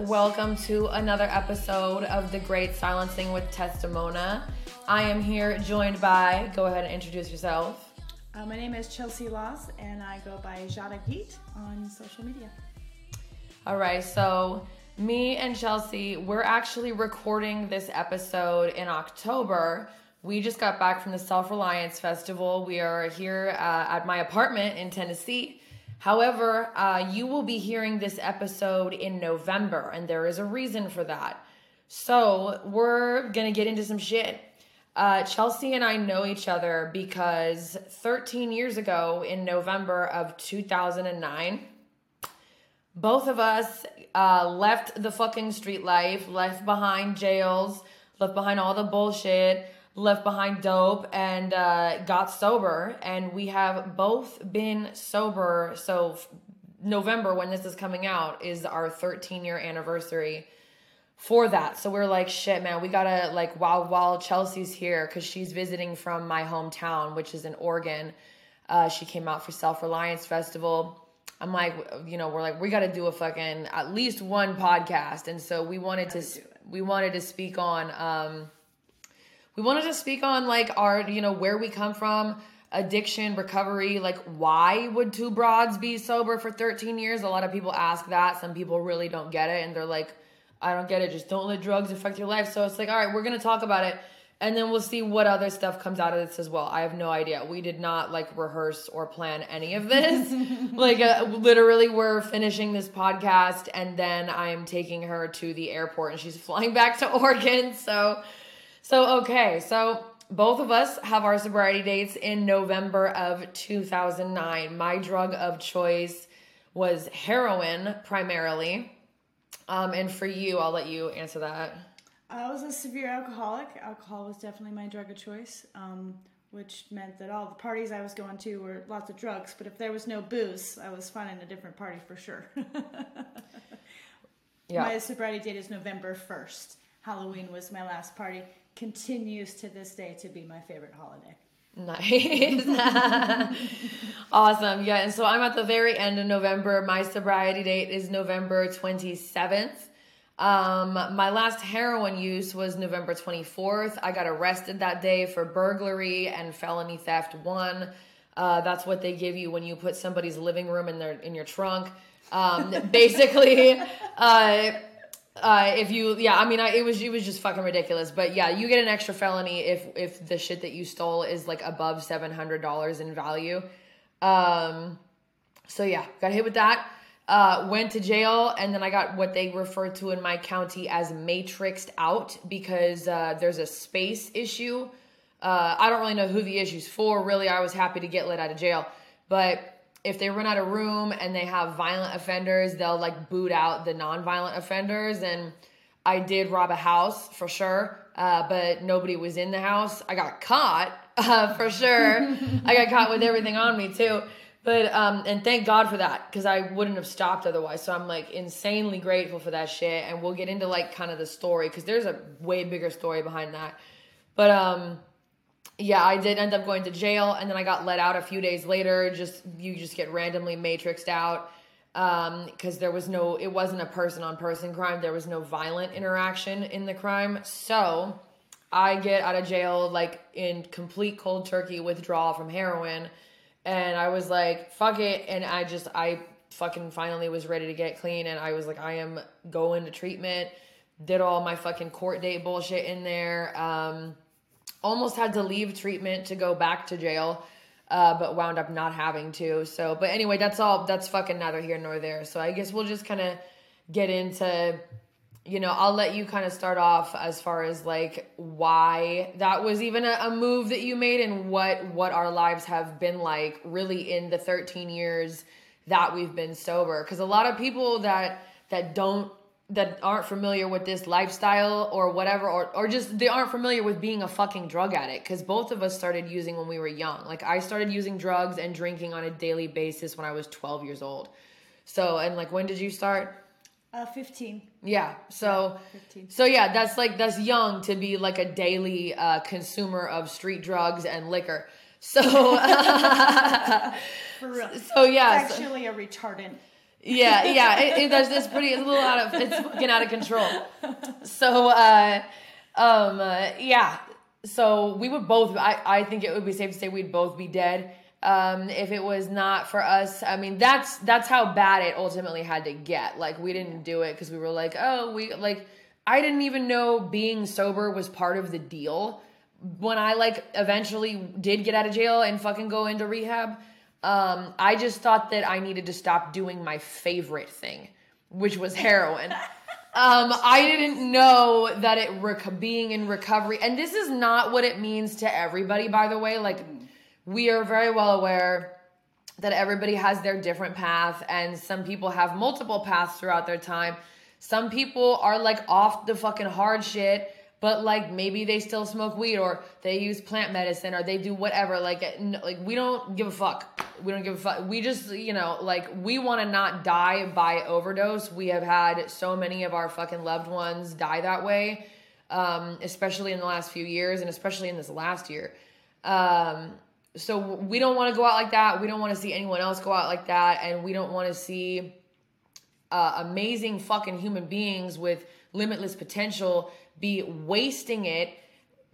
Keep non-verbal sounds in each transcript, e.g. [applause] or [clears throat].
Welcome to another episode of The Great Silencing with Testimona. I am here joined by, go ahead and introduce yourself. Uh, my name is Chelsea Loss, and I go by Radha Geet on social media. All right, so me and Chelsea, we're actually recording this episode in October. We just got back from the Self Reliance Festival. We are here uh, at my apartment in Tennessee. However, uh, you will be hearing this episode in November, and there is a reason for that. So, we're gonna get into some shit. Uh, Chelsea and I know each other because 13 years ago in November of 2009, both of us uh, left the fucking street life, left behind jails, left behind all the bullshit, left behind dope, and uh, got sober. And we have both been sober. So, f- November, when this is coming out, is our 13 year anniversary for that. So we're like, shit, man, we gotta like while while Chelsea's here because she's visiting from my hometown, which is in Oregon. Uh, she came out for Self Reliance Festival. I'm like, you know, we're like, we got to do a fucking at least one podcast, and so we wanted to we wanted to speak on um, we wanted to speak on like our you know where we come from addiction recovery like why would two broads be sober for 13 years? A lot of people ask that. Some people really don't get it and they're like i don't get it. Just don't let drugs affect your life. So it's like all right we're gonna talk about it and then we'll see what other stuff comes out of this as well. I have no idea. We did not like rehearse or plan any of this. [laughs] Like uh, literally we're finishing this podcast and then i'm taking her to the airport and she's [laughs] flying back to oregon. So so, okay, so both of us have our sobriety dates in November of 2009. My drug of choice was heroin primarily. Um, and for you, I'll let you answer that. I was a severe alcoholic. Alcohol was definitely my drug of choice, um, which meant that all the parties I was going to were lots of drugs. But if there was no booze, I was finding a different party for sure. [laughs] Yeah. My sobriety date is November 1st. Halloween was my last party. Continues to this day to be my favorite holiday. Nice. [laughs] awesome. Yeah. And so I'm at the very end of November. My sobriety date is November 27th. Um, my last heroin use was November 24th. I got arrested that day for burglary and felony theft one. Uh, that's what they give you when you put somebody's living room in their in your trunk. Um, [laughs] basically, uh, uh, if you, yeah, I mean, I, it was it was just fucking ridiculous. But yeah, you get an extra felony if if the shit that you stole is like above seven hundred dollars in value. Um, so yeah, got hit with that. Uh, went to jail, and then I got what they refer to in my county as matrixed out because uh, there's a space issue. Uh, I don't really know who the issue's for. Really, I was happy to get let out of jail, but if they run out of room and they have violent offenders, they'll like boot out the non-violent offenders. And I did rob a house for sure, uh, but nobody was in the house. I got caught [laughs] uh, for sure. [laughs] I got caught with everything on me too. But um, and thank God for that because I wouldn't have stopped otherwise. So I'm like insanely grateful for that shit. And we'll get into like kind of the story because there's a way bigger story behind that. But um, yeah, I did end up going to jail, and then I got let out a few days later. Just you just get randomly matrixed out Um, because um, there was no, it wasn't a person on person crime. There was no violent interaction in the crime. So I get out of jail like in complete cold turkey withdrawal from heroin, and I was like, fuck it, and I just I fucking finally was ready to get clean, and I was like, I am going to treatment. Did all my fucking court date bullshit in there. Um, almost had to leave treatment to go back to jail uh, but wound up not having to. So but anyway that's all that's fucking neither here nor there. So i guess we'll just kind of get into you know i'll let you kind of start off as far as like why that was even a, a move that you made and what what our lives have been like really in the 13 years that we've been sober. Because a lot of people that that don't that aren't familiar with this lifestyle or whatever or, or just they aren't familiar with being a fucking drug addict because both of us started using when we were young like i started using drugs and drinking on a daily basis when i was 12 years old so and like when did you start Uh, 15. yeah so Yeah, 15. so yeah that's like that's young to be like a daily uh, consumer of street drugs and liquor so [laughs] For real. so yeah so- Actually, a retardant. Yeah, yeah. It, it, there's this pretty. It's a little out of. It's getting out of control. So, uh, um, uh, yeah. So we would both. I I think it would be safe to say we'd both be dead. Um, if it was not for us, I mean, that's that's how bad it ultimately had to get. Like we didn't do it because we were like, oh, we like. I didn't even know being sober was part of the deal. When I like eventually did get out of jail and fucking go into rehab, um, I just thought that I needed to stop doing my favorite thing, which was heroin. Um, I didn't know that it rec- being in recovery, and this is not what it means to everybody, by the way. Like, we are very well aware that everybody has their different path, and some people have multiple paths throughout their time. Some people are like off the fucking hard shit but like maybe they still smoke weed or they use plant medicine or they do whatever. Like like we don't give a fuck. We don't give a fuck. We just you know like we want to not die by overdose. We have had so many of our fucking loved ones die that way um, especially in the last few years and especially in this last year. Um, so we don't want to go out like that. We don't want to see anyone else go out like that. And we don't want to see uh, amazing fucking human beings with limitless potential be wasting it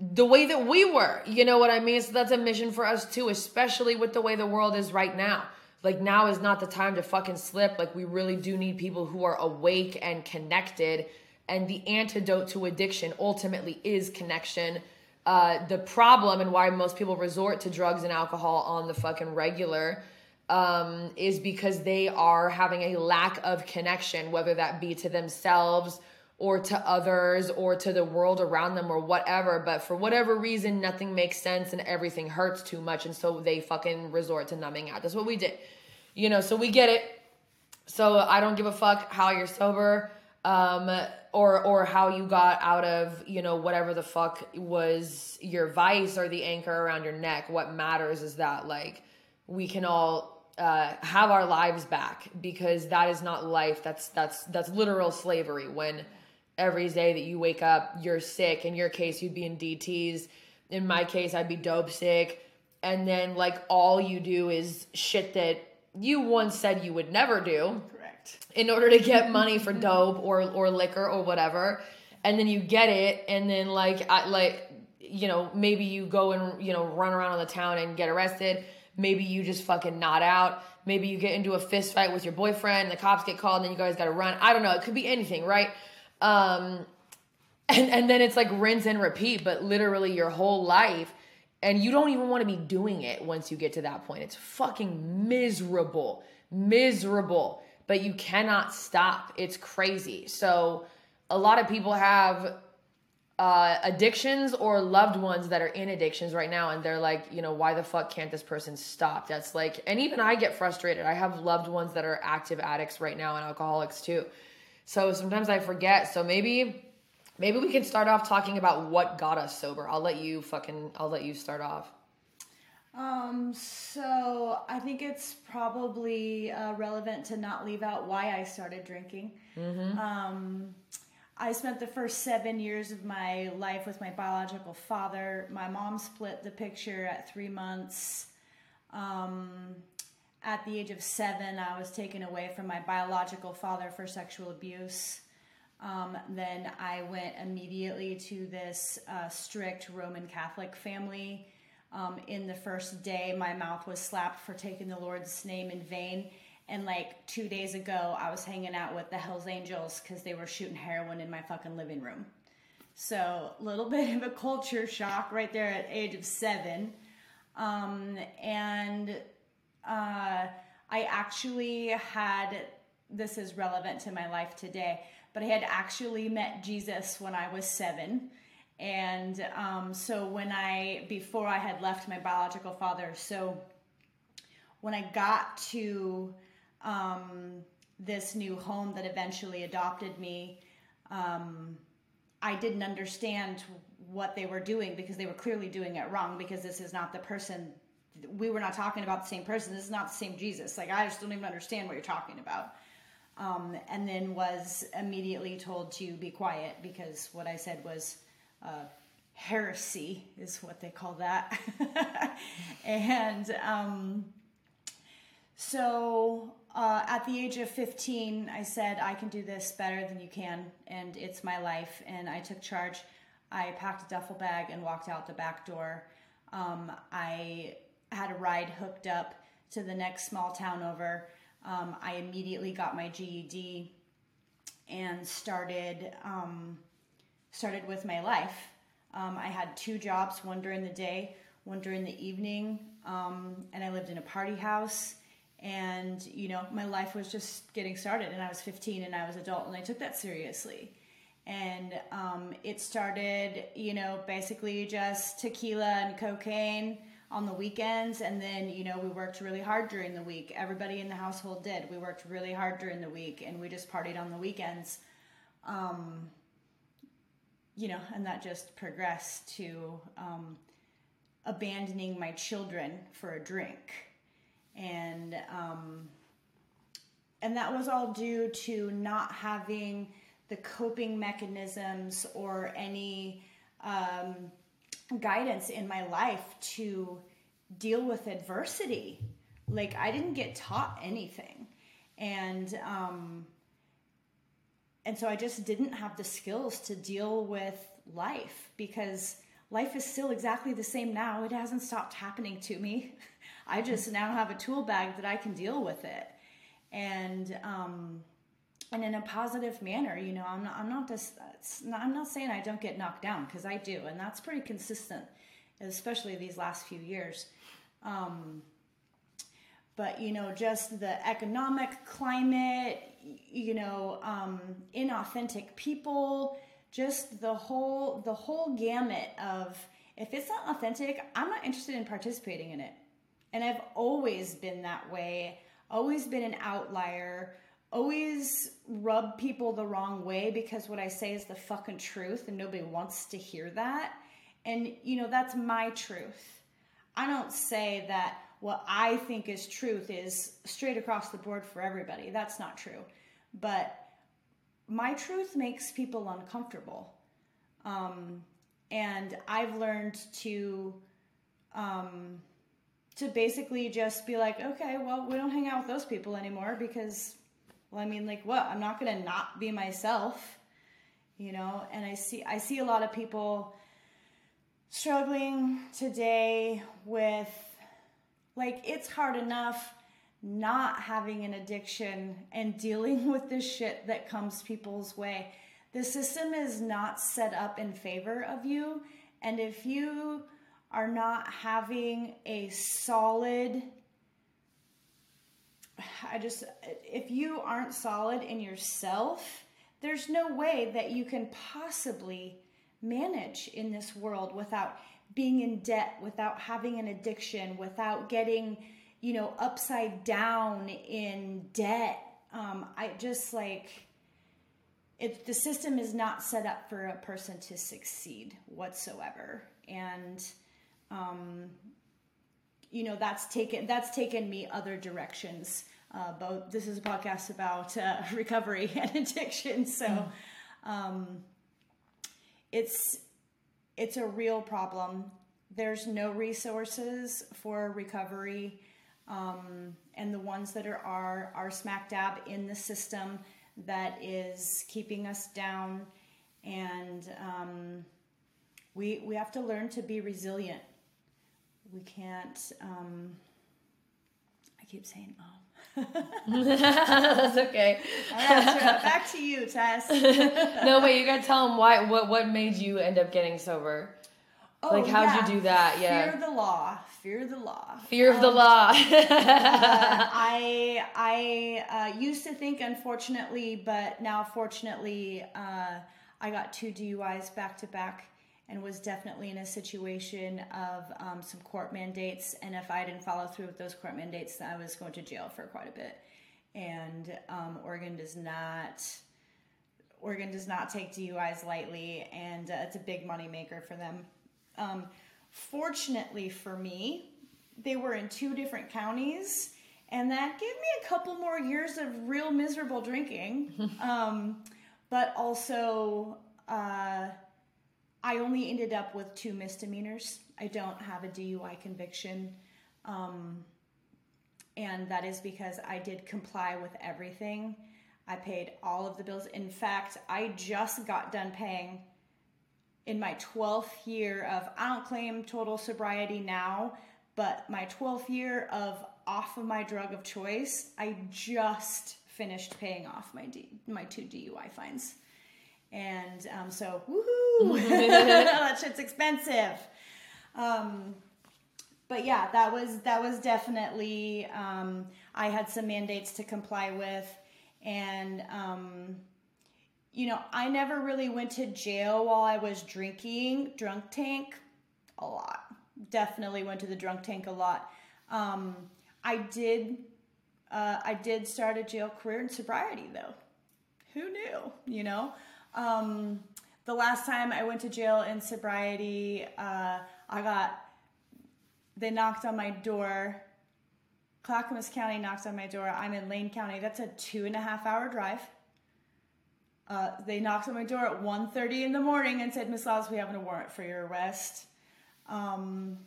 the way that we were. You know what I mean? So that's a mission for us too, especially with the way the world is right now. Like now is not the time to fucking slip. Like we really do need people who are awake and connected. And the antidote to addiction ultimately is connection. Uh, the problem and why most people resort to drugs and alcohol on the fucking regular um, is because they are having a lack of connection, whether that be to themselves or to others or to the world around them or whatever. But for whatever reason, nothing makes sense and everything hurts too much. And so they fucking resort to numbing out. That's what we did. You know, so we get it. So I don't give a fuck how you're sober um, or or how you got out of you know whatever the fuck was your vice or the anchor around your neck. What matters is that like we can all uh, have our lives back because that is not life. That's that's that's literal slavery when every day that you wake up, you're sick. In your case, you'd be in DTs. In my case, I'd be dope sick. And then, like, all you do is shit that you once said you would never do. Correct. In order to get money for [laughs] dope or, or liquor or whatever. And then you get it. And then, like, I, like, you know, maybe you go and, you know, run around on the town and get arrested. Maybe you just fucking nod out. Maybe you get into a fist fight with your boyfriend, and the cops get called, and then you guys gotta run. I don't know. It could be anything, right? Um, and, and then it's like rinse and repeat, but literally your whole life. And you don't even want to be doing it once you get to that point. It's fucking miserable, miserable, but you cannot stop. It's crazy. So, a lot of people have uh, addictions or loved ones that are in addictions right now and they're like you know why the fuck can't this person stop that's like and even i get frustrated i have loved ones that are active addicts right now and alcoholics too so sometimes I forget. So maybe maybe we can start off talking about what got us sober. I'll let you fucking I'll let you start off. Um, so I think it's probably uh, relevant to not leave out why I started drinking. Mm-hmm. Um, I spent the first seven years of my life with my biological father. My mom split the picture at three months. Um, at the age of seven, I was taken away from my biological father for sexual abuse. Um, then I went immediately to this uh, strict Roman Catholic family. Um, in the first day, my mouth was slapped for taking the Lord's name in vain. And like two days ago, I was hanging out with the Hells Angels because they were shooting heroin in my fucking living room. So, a little [laughs] bit of a culture shock right there at age of seven. Um, and uh, I actually had, this is relevant to my life today, but I had actually met Jesus when I was seven. And um, so when I, before I had left my biological father, so when I got to um, this new home that eventually adopted me, um, I didn't understand what they were doing because they were clearly doing it wrong because this is not the person we were not talking about the same person. This is not the same Jesus. Like, I just don't even understand what you're talking about. Um, and then was immediately told to be quiet because what I said was uh, heresy, is what they call that. [laughs] and um, so uh, at the age of 15, I said, I can do this better than you can, and it's my life. And I took charge. I packed a duffel bag and walked out the back door. Um, I had a ride hooked up to the next small town over. Um, I immediately got my GED and started um, started with my life. Um, I had two jobs, one during the day, one during the evening, um, and I lived in a party house. And you know, my life was just getting started, and I was 15 and I was adult, and I took that seriously. And um, it started, you know, basically just tequila and cocaine on the weekends and then you know we worked really hard during the week. Everybody in the household did. We worked really hard during the week and we just partied on the weekends. Um, you know and that just progressed to um, abandoning my children for a drink. And um, and that was all due to not having the coping mechanisms or any um, guidance in my life to deal with adversity. Like I didn't get taught anything, and um, and so I just didn't have the skills to deal with life because life is still exactly the same now. It hasn't stopped happening to me. [laughs] I just now have a tool bag that I can deal with it, and um, and in a positive manner. You know, I'm not, I'm not not, I'm not saying I don't get knocked down because I do, and that's pretty consistent, especially these last few years. Um, but you know, just the economic climate, you know, um, inauthentic people, just the whole the whole gamut of if it's not authentic, I'm not interested in participating in it. And I've always been that way, always been an outlier always rub people the wrong way because what I say is the fucking truth and nobody wants to hear that. And, you know, that's my truth. I don't say that what I think is truth is straight across the board for everybody. That's not true. But my truth makes people uncomfortable. Um, and I've learned to um, to basically just be like, okay, well, we don't hang out with those people anymore because well, I mean, like what? I'm not going to not be myself, you know? And I see I see a lot of people struggling today with like it's hard enough not having an addiction and dealing [laughs] with the shit that comes people's way. The system is not set up in favor of you, and if you are not having a solid I just, if you aren't solid in yourself, there's no way that you can possibly manage in this world without being in debt, without having an addiction, without getting, you know, upside down in debt. Um, I just like, it, the system is not set up for a person to succeed whatsoever. And, um, you know that's taken that's taken me other directions. Uh, both this is a podcast about uh, [laughs] recovery [laughs] and addiction so mm. um, it's it's a real problem. There's no resources for recovery um, and the ones that are, are are smack dab in the system that is keeping us down and um, we we have to learn to be resilient we can't. Um, I keep saying oh. [laughs] That's okay. All right, back to you, Tess. [laughs] no, wait. You gotta tell them why. What What made you end up getting sober? Oh, like, how'd yeah. you do that? Yeah. Fear the law. Fear the law. Fear of um, the law. uh, [laughs] I I uh, used to think, unfortunately, but now, fortunately, uh, I got two DUIs back to back and was definitely in a situation of um, some court mandates. And if I didn't follow through with those court mandates, I was going to jail for quite a bit. And um, Oregon does not. Oregon does not take DUIs lightly, and uh, it's a big money maker for them. Um, fortunately for me, they were in two different counties, and that gave me a couple more years of real miserable drinking. [laughs] um, but also, uh, I only ended up with two misdemeanors. I don't have a DUI conviction. Um, and that is because I did comply with everything. I paid all of the bills. In fact, I just got done paying in my 12th year of, I don't claim total sobriety now, but my 12th year of off of my drug of choice, I just finished paying off my D, my two DUI fines. And um, so, [laughs] woohoo! [laughs] that shit's expensive. Um, but yeah, that was that was definitely um, I had some mandates to comply with, and um, you know I never really went to jail while I was drinking. Drunk tank, a lot. Definitely went to the drunk tank a lot. Um, I did. Uh, I did start a jail career in sobriety though. Who knew? You know. Um, the last time I went to jail in sobriety, uh, I got they knocked on my door. Clackamas County knocked on my door. I'm in Lane County. That's a two and a half hour drive. Uh, they knocked on my door at 1.30 in the morning and said, Miss Laws, we have a warrant for your arrest. Um,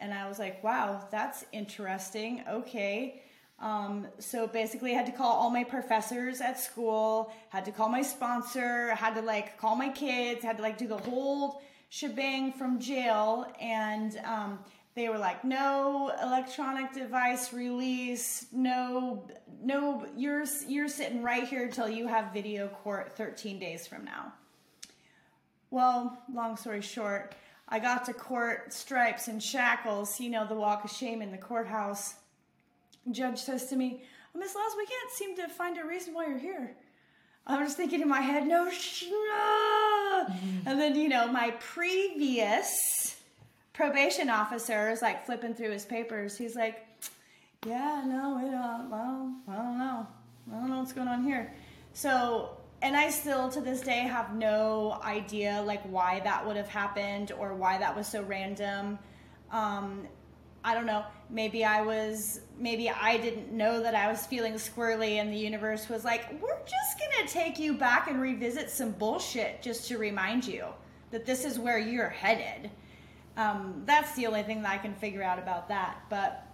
and I was like, wow, that's interesting. Okay. Um, so basically, I had to call all my professors at school, had to call my sponsor, had to like call my kids, had to like do the whole shebang from jail. And um, they were like, no electronic device release, no, no, you're, you're sitting right here until you have video court 13 days from now. Well, long story short, I got to court, stripes and shackles, you know, the walk of shame in the courthouse. Judge says to me, oh, Miss Laws, we can't seem to find a reason why you're here. I'm just thinking in my head, no, sh- no. Mm-hmm. And then, you know, my previous probation officer is like flipping through his papers. He's like, yeah, no, we don't, well, I don't know. I don't know what's going on here. So, and I still to this day have no idea like why that would have happened or why that was so random. Um, I don't know. Maybe I was, maybe I didn't know that I was feeling squirrely, and the universe was like, we're just gonna take you back and revisit some bullshit just to remind you that this is where you're headed. Um, that's the only thing that I can figure out about that. But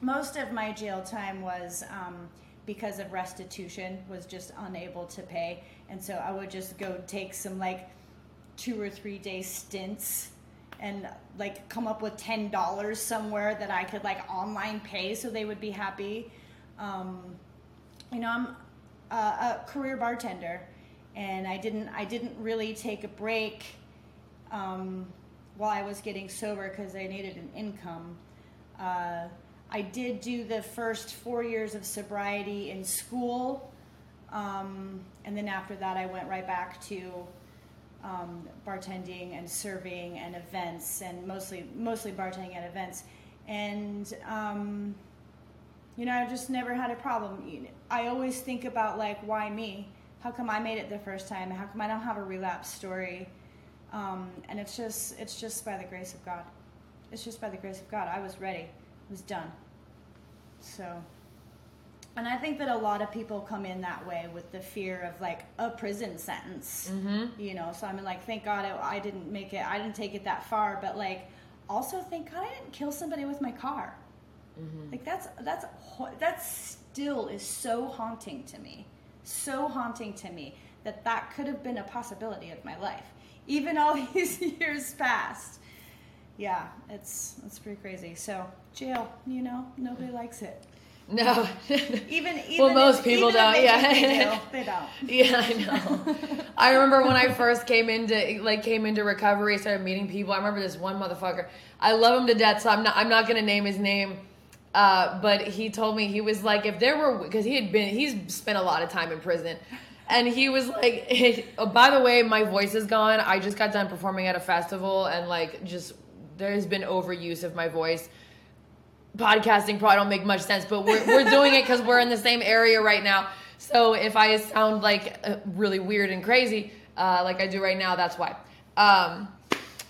most of my jail time was um, because of restitution, was just unable to pay. And so I would just go take some like two or three day stints and like come up with ten dollars somewhere that I could like online pay so they would be happy. Um, you know, I'm a, a, career bartender, and I didn't I didn't really take a break um, while I was getting sober because I needed an income. Uh, I did do the first four years of sobriety in school, um, and then after that, I went right back to um, bartending and serving and events, and mostly mostly bartending at events. And um, you know, i've just never had a problem. I always think about like, why me? How come I made it the first time? How come I don't have a relapse story? Um, and it's just it's just by the grace of God. It's just by the grace of God. I was ready. It was done. So and I think that a lot of people come in that way with the fear of like a prison sentence. Mm-hmm. You know, so I mean like thank God I, I didn't make it I didn't take it that far, but like also thank God I didn't kill somebody with my car. Mm-hmm. Like that's that's that still is so haunting to me. So haunting to me that that could have been a possibility of my life even all [laughs] these years past. Yeah, it's it's pretty crazy. So jail, you know, nobody likes it. No. even, even well, most if, people don't. They yeah, they, don't. Yeah, I know. [laughs] I remember when I first came into like came into recovery, started meeting people. I remember this one motherfucker. I love him to death, so I'm not I'm not gonna name his name. Uh, but he told me he was like if there were because he had been he's spent a lot of time in prison and he was like, [laughs] oh, by the way, my voice is gone. I just got done performing at a festival, and like, just there's been overuse of my voice. Podcasting probably don't make much sense, but we're we're doing it because we're in the same area right now. So if I sound like uh, really weird and crazy, uh, like I do right now, that's why. Um,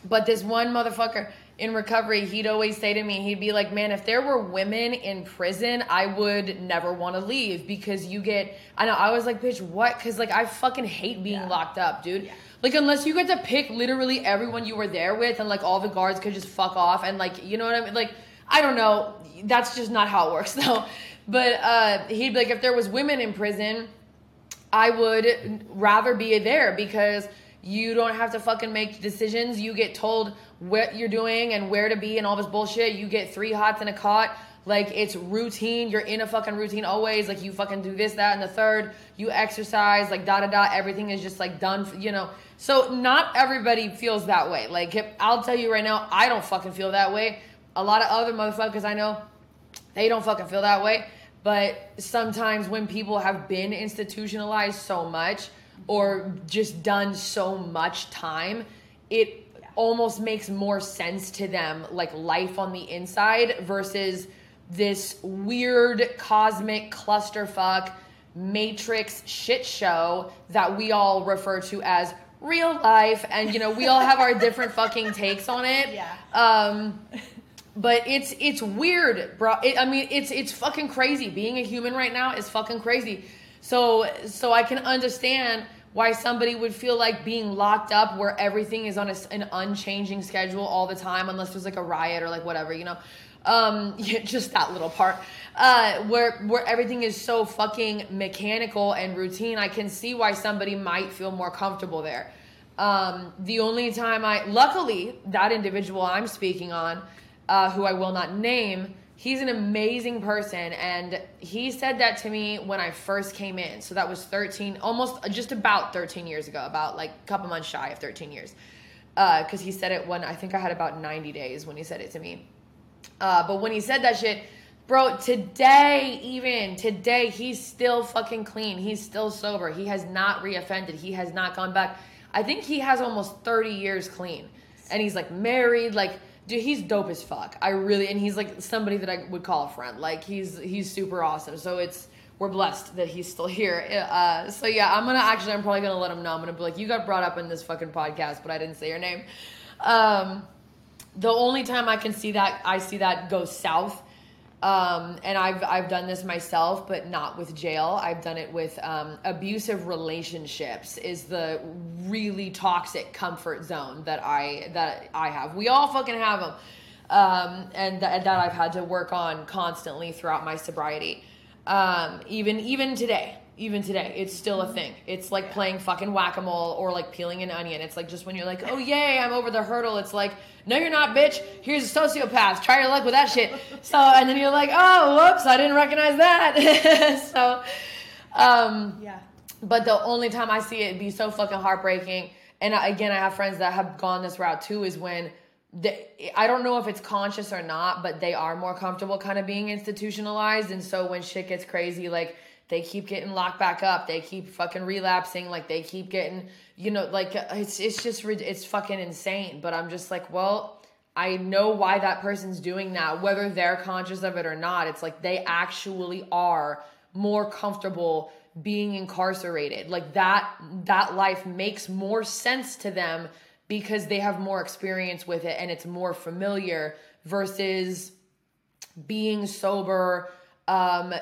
but this one motherfucker in recovery, he'd always say to me, he'd be like, Man, if there were women in prison, I would never want to leave because you get, I know, I was like, Bitch, what? Because, like, I fucking hate being yeah. locked up, dude. Yeah. Like, unless you get to pick literally everyone you were there with and, like, all the guards could just fuck off and, like, you know what I mean? Like, I don't know. That's just not how it works [laughs] though. But uh, he'd be like, if there was women in prison, I would rather be there because you don't have to fucking make decisions. You get told what you're doing and where to be and all this bullshit. You get three hots in a cot. Like it's routine. You're in a fucking routine always. Like you fucking do this, that, and the third. You exercise. Like da da da. Everything is just like done. You know. So not everybody feels that way. Like I'll tell you right now, I don't fucking feel that way. A lot of other motherfuckers I know, they don't fucking feel that way. But sometimes when people have been institutionalized so much or just done so much time, it almost makes more sense to them like life on the inside versus this weird cosmic clusterfuck matrix shit show that we all refer to as real life and you know we all have our different fucking takes on it [laughs] Yeah. um but it's it's weird bro. It, i mean it's it's fucking crazy. Being a human right now is fucking crazy. So so i can understand why somebody would feel like being locked up where everything is on a, an unchanging schedule all the time unless there's like a riot or like whatever you know? Um [laughs] yeah, just that little part. Uh where where everything is so fucking mechanical and routine i can see why somebody might feel more comfortable there. Um the only time i luckily that individual i'm speaking on uh, who I will not name, he's an amazing person. And he said that to me when I first came in. So that was 13, almost just about 13 years ago, about like a couple months shy of 13 years. Because uh, he said it when I think I had about 90 days when he said it to me. Uh, but when he said that shit, bro, today, even today, he's still fucking clean. He's still sober. He has not reoffended. He has not gone back. I think he has almost 30 years clean. And he's like married, like, dude he's dope as fuck. I really and he's like somebody that i would call a friend. Like he's he's super awesome. So it's we're blessed that he's still here. Uh, so yeah i'm gonna actually i'm probably gonna let him know. I'm gonna be like you got brought up in this fucking podcast but i didn't say your name. Um, the only time i can see that i see that go south um, and I've I've done this myself, but not with jail. I've done it with um, abusive relationships. Is the really toxic comfort zone that I that I have. We all fucking have them, um, and th- that I've had to work on constantly throughout my sobriety. Um, even even today, even today, it's still a thing. It's like playing fucking whack a mole or like peeling an onion. It's like just when you're like, oh yay, I'm over the hurdle. It's like, no, you're not, bitch. Here's a sociopath. Try your luck with that shit. [laughs] So and then you're like, oh, whoops, I didn't recognize that. [laughs] so, um, Yeah. but the only time I see it be so fucking heartbreaking, and I- again, I have friends that have gone this route too, is when they, I don't know if it's conscious or not, but they are more comfortable kind of being institutionalized. And so when shit gets crazy, like they keep getting locked back up, they keep fucking relapsing, like they keep getting, you know, like it's it's just it's fucking insane. But I'm just like, well, I know why that person's doing that, whether they're conscious of it or not. It's like they actually are more comfortable being incarcerated. Like that that life makes more sense to them because they have more experience with it and it's more familiar versus being sober um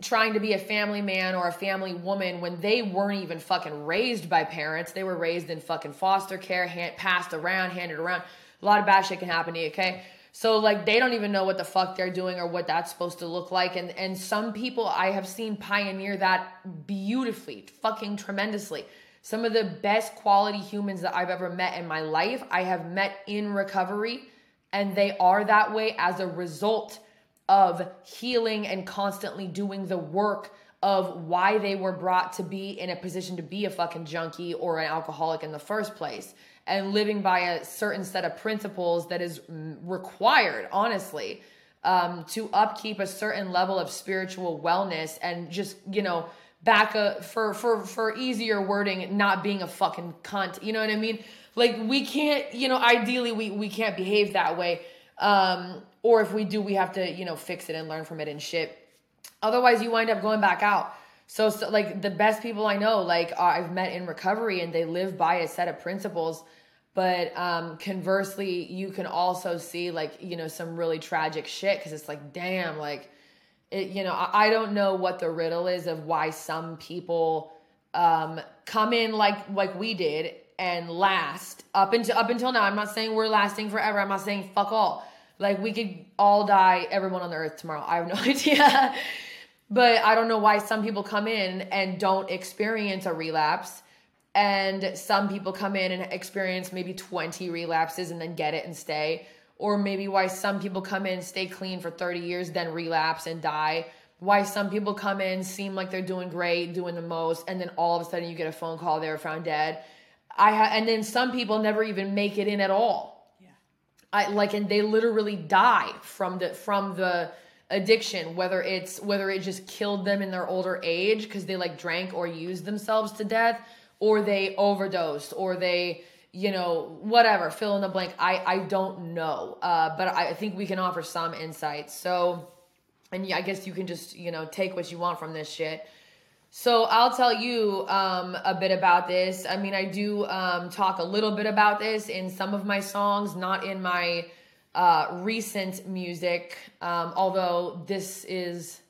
trying to be a family man or a family woman when they weren't even fucking raised by parents. They were raised in fucking foster care hand, passed around handed around. A lot of bad shit can happen to you okay? So like they don't even know what the fuck they're doing or what that's supposed to look like. And and some people i have seen pioneer that beautifully fucking tremendously. Some of the best quality humans that i've ever met in my life i have met in recovery and they are that way as a result of healing and constantly doing the work of why they were brought to be in a position to be a fucking junkie or an alcoholic in the first place and living by a certain set of principles that is mm, required honestly um, to upkeep a certain level of spiritual wellness and just you know back a for for for easier wording not being a fucking cunt. You know what i mean? Like we can't you know ideally we we can't behave that way. Um or if we do we have to you know fix it and learn from it and shit otherwise you wind up going back out. So, so like the best people i know like uh, i've met in recovery and they live by a set of principles. But um conversely you can also see like you know some really tragic shit because it's like damn like it, you know I, I don't know what the riddle is of why some people um come in like like we did and last up until up until now. I'm not saying we're lasting forever. I'm not saying fuck all Like we could all die, everyone on the earth tomorrow. I have no [laughs] idea. but I don't know why some people come in and don't experience a relapse. And some people come in and experience maybe 20 relapses and then get it and stay. Or maybe why some people come in, stay clean for 30 years, then relapse and die. Why some people come in, seem like they're doing great, doing the most, and then all of a sudden you get a phone call, they were found dead. I ha- and then some people never even make it in at all. I like and they literally die from the from the addiction whether it's whether it just killed them in their older age because they like drank or used themselves to death or they overdosed or they you know whatever fill in the blank. I i don't know uh, but i think we can offer some insights. So and yeah, i guess you can just you know take what you want from this shit so I'll tell you um, a bit about this. I mean, I do um, talk a little bit about this in some of my songs, not in my uh, recent music. Um, although this is,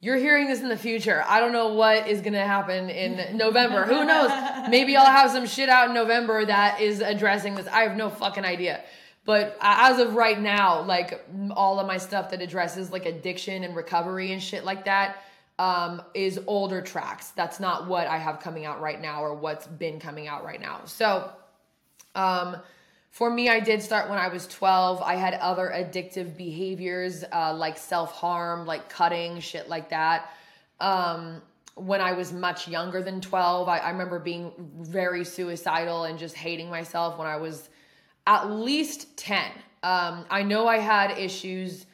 you're hearing this in the future. I don't know what is gonna happen in [laughs] November. Who knows? Maybe I'll have some shit out in November that is addressing this. I have no fucking idea. But as of right now, like all of my stuff that addresses like addiction and recovery and shit like that um, is older tracks. That's not what I have coming out right now or what's been coming out right now. So, um, for me, I did start when I was 12. I had other addictive behaviors uh, like self harm, like cutting, shit like that. Um, when I was much younger than 12, I, I remember being very suicidal and just hating myself when I was at least 10. Um, I know I had issues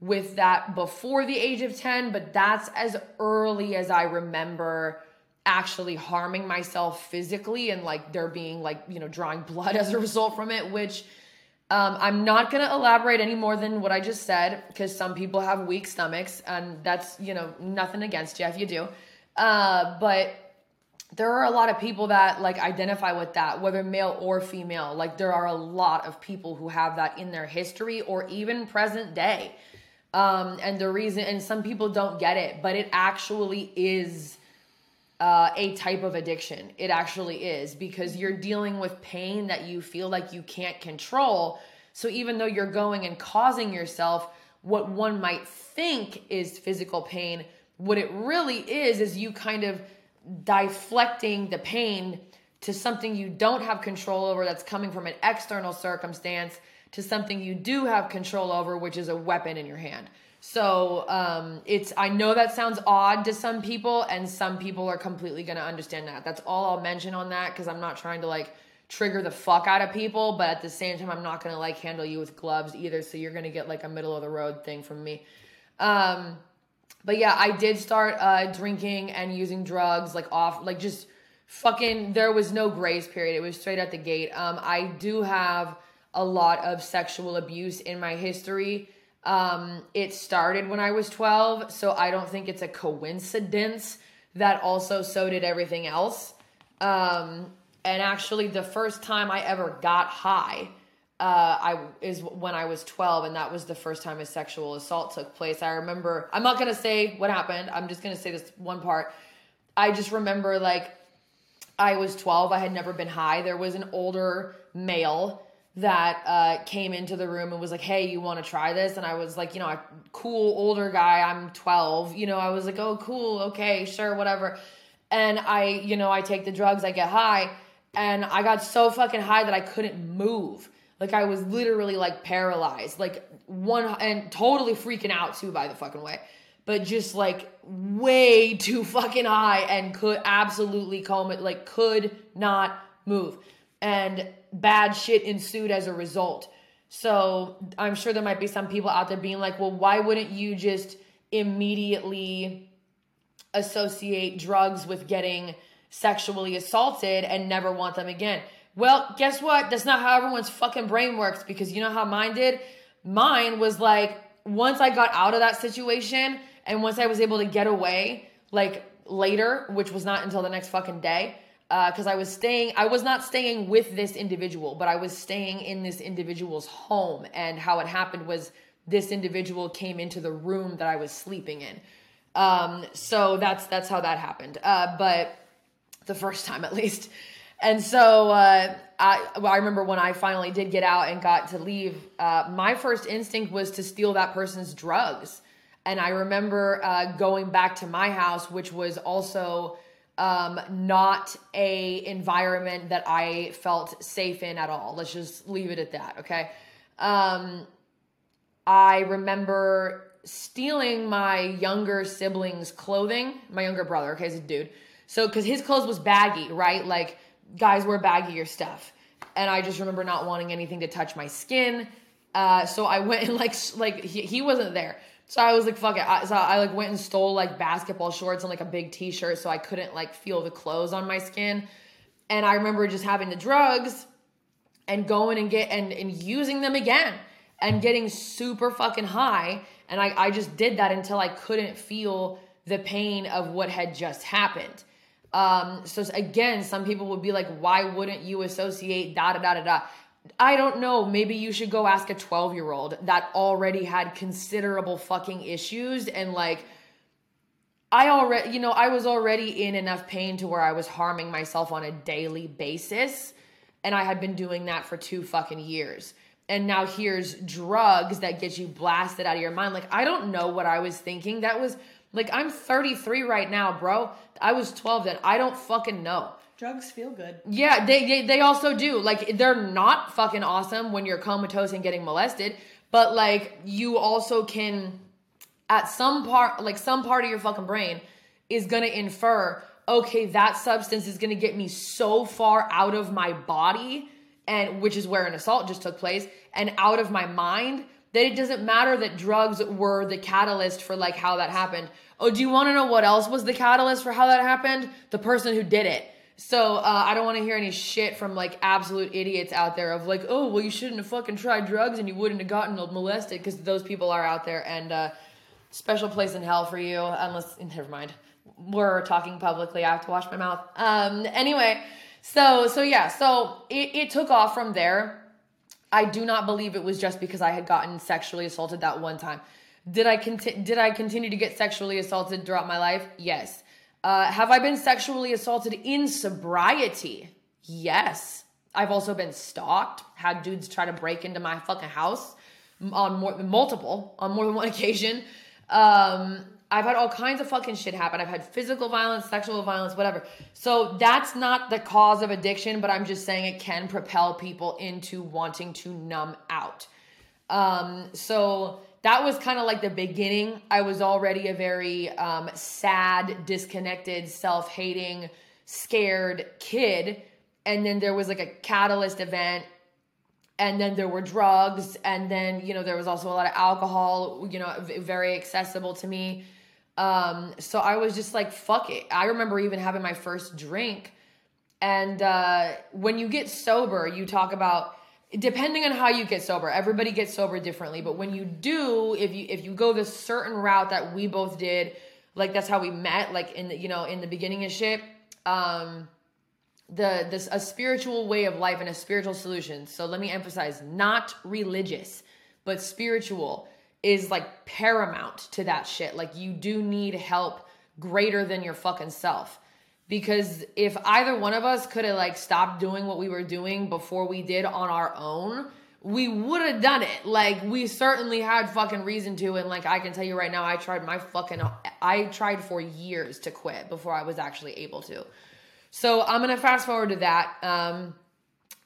with that before the age of 10, but that's as early as I remember actually harming myself physically and like there being like, you know, drawing blood [laughs] as a result from it, which um, I'm not going to elaborate any more than what I just said because some people have weak stomachs and that's, you know, nothing against you if you do. Uh, but there are a lot of people that like identify with that, whether male or female. Like there are a lot of people who have that in their history or even present day. Um, and the reason, and some people don't get it, but it actually is uh, a type of addiction. It actually is because you're dealing with pain that you feel like you can't control. So even though you're going and causing yourself what one might think is physical pain, what it really is, is you kind of deflecting the pain to something you don't have control over that's coming from an external circumstance to something you do have control over, which is a weapon in your hand. So um, it's I know that sounds odd to some people, and some people are completely gonna understand that. That's all I'll mention on that because I'm not trying to like trigger the fuck out of people, but at the same time, I'm not gonna like handle you with gloves either. So you're gonna get like a middle of the road thing from me. Um, but yeah, I did start uh, drinking and using drugs like off, like just fucking. There was no grace period. It was straight at the gate. Um, I do have a lot of sexual abuse in my history. Um, it started when I was 12, so I don't think it's a coincidence that also so did everything else. Um, and actually, the first time I ever got high, uh, I is when I was 12, and that was the first time a sexual assault took place. I remember. I'm not gonna say what happened. I'm just gonna say this one part. I just remember like I was 12. I had never been high. There was an older male that uh, came into the room and was like, "Hey, you want to try this?" And I was like, you know, a cool older guy. I'm 12. You know, I was like, "Oh, cool. Okay, sure, whatever." And I, you know, I take the drugs. I get high, and I got so fucking high that I couldn't move. Like I was literally like paralyzed, like one and totally freaking out too. By the fucking way. But just like way too fucking high and could absolutely comb it, like could not move. And bad shit ensued as a result. So I'm sure there might be some people out there being like, well, why wouldn't you just immediately associate drugs with getting sexually assaulted and never want them again? Well, guess what? That's not how everyone's fucking brain works because you know how mine did? Mine was like, once I got out of that situation and once I was able to get away, like later, which was not until the next fucking day, because uh, I was staying, I was not staying with this individual, but I was staying in this individual's home. And how it happened was this individual came into the room that I was sleeping in. Um, so that's that's how that happened. Uh, but the first time, at least. And so uh, I, well, I remember when I finally did get out and got to leave, uh, my first instinct was to steal that person's drugs. And I remember uh, going back to my house, which was also um, not a environment that I felt safe in at all. Let's just leave it at that, okay? Um, I remember stealing my younger sibling's clothing, my younger brother, okay, he's a dude. So, because his clothes was baggy, right? Like, guys wear baggier stuff. And I just remember not wanting anything to touch my skin. Uh, so I went and like, like he, he wasn't there. So I was like, fuck it. I, so I like went and stole like basketball shorts and like a big t-shirt so I couldn't like feel the clothes on my skin. And I remember just having the drugs and going and get and, and using them again and getting super fucking high. And I, I just did that until I couldn't feel the pain of what had just happened. Um, so again, some people would be like, why wouldn't you associate da da da da da? I don't know. Maybe you should go ask a 12 year old that already had considerable fucking issues and like, I already, you know, I was already in enough pain to where I was harming myself on a daily basis. And I had been doing that for two fucking years. And now here's drugs that get you blasted out of your mind. Like, I don't know what I was thinking. That was like, I'm 33 right now, bro. I was 12 then. I don't fucking know. Drugs feel good. Yeah, they, they they also do. Like they're not fucking awesome when you're comatose and getting molested, but like you also can at some part like some part of your fucking brain is going to infer, okay, that substance is going to get me so far out of my body and which is where an assault just took place and out of my mind that it doesn't matter that drugs were the catalyst for like how that happened. Oh, do you want to know what else was the catalyst for how that happened? The person who did it. So uh, I don't want to hear any shit from like absolute idiots out there of like, oh, well, you shouldn't have fucking tried drugs and you wouldn't have gotten molested because those people are out there and uh, special place in hell for you. Unless, [laughs] never mind, we're talking publicly. I have to wash my mouth. Um, anyway, so so yeah, so it, it took off from there. I do not believe it was just because I had gotten sexually assaulted that one time. Did I conti- did I continue to get sexually assaulted throughout my life? Yes. Uh, have I been sexually assaulted in sobriety? Yes. I've also been stalked, had dudes try to break into my fucking house on more multiple, on more than one [laughs] occasion. Um, I've had all kinds of fucking shit happen. I've had physical violence, sexual violence, whatever. So that's not the cause of addiction, but I'm just saying it can propel people into wanting to numb out. Um, so that was kind of like the beginning. I was already a very um, sad, disconnected, self hating, scared kid. And then there was like a catalyst event. And then there were drugs. And then, you know, there was also a lot of alcohol, you know, very accessible to me. Um, so I was just like, fuck it. I remember even having my first drink. And uh, when you get sober, you talk about depending on how you get sober everybody gets sober differently but when you do if you if you go the certain route that we both did like that's how we met like in the you know in the beginning of shit um the this a spiritual way of life and a spiritual solution. So let me emphasize not religious but spiritual is like paramount to that shit. Like you do need help greater than your fucking self because if either one of us could have like stopped doing what we were doing before we did on our own we would have done it. Like we certainly had fucking reason to and like i can tell you right now i tried my fucking i tried for years to quit before i was actually able to. So i'm gonna fast forward to that um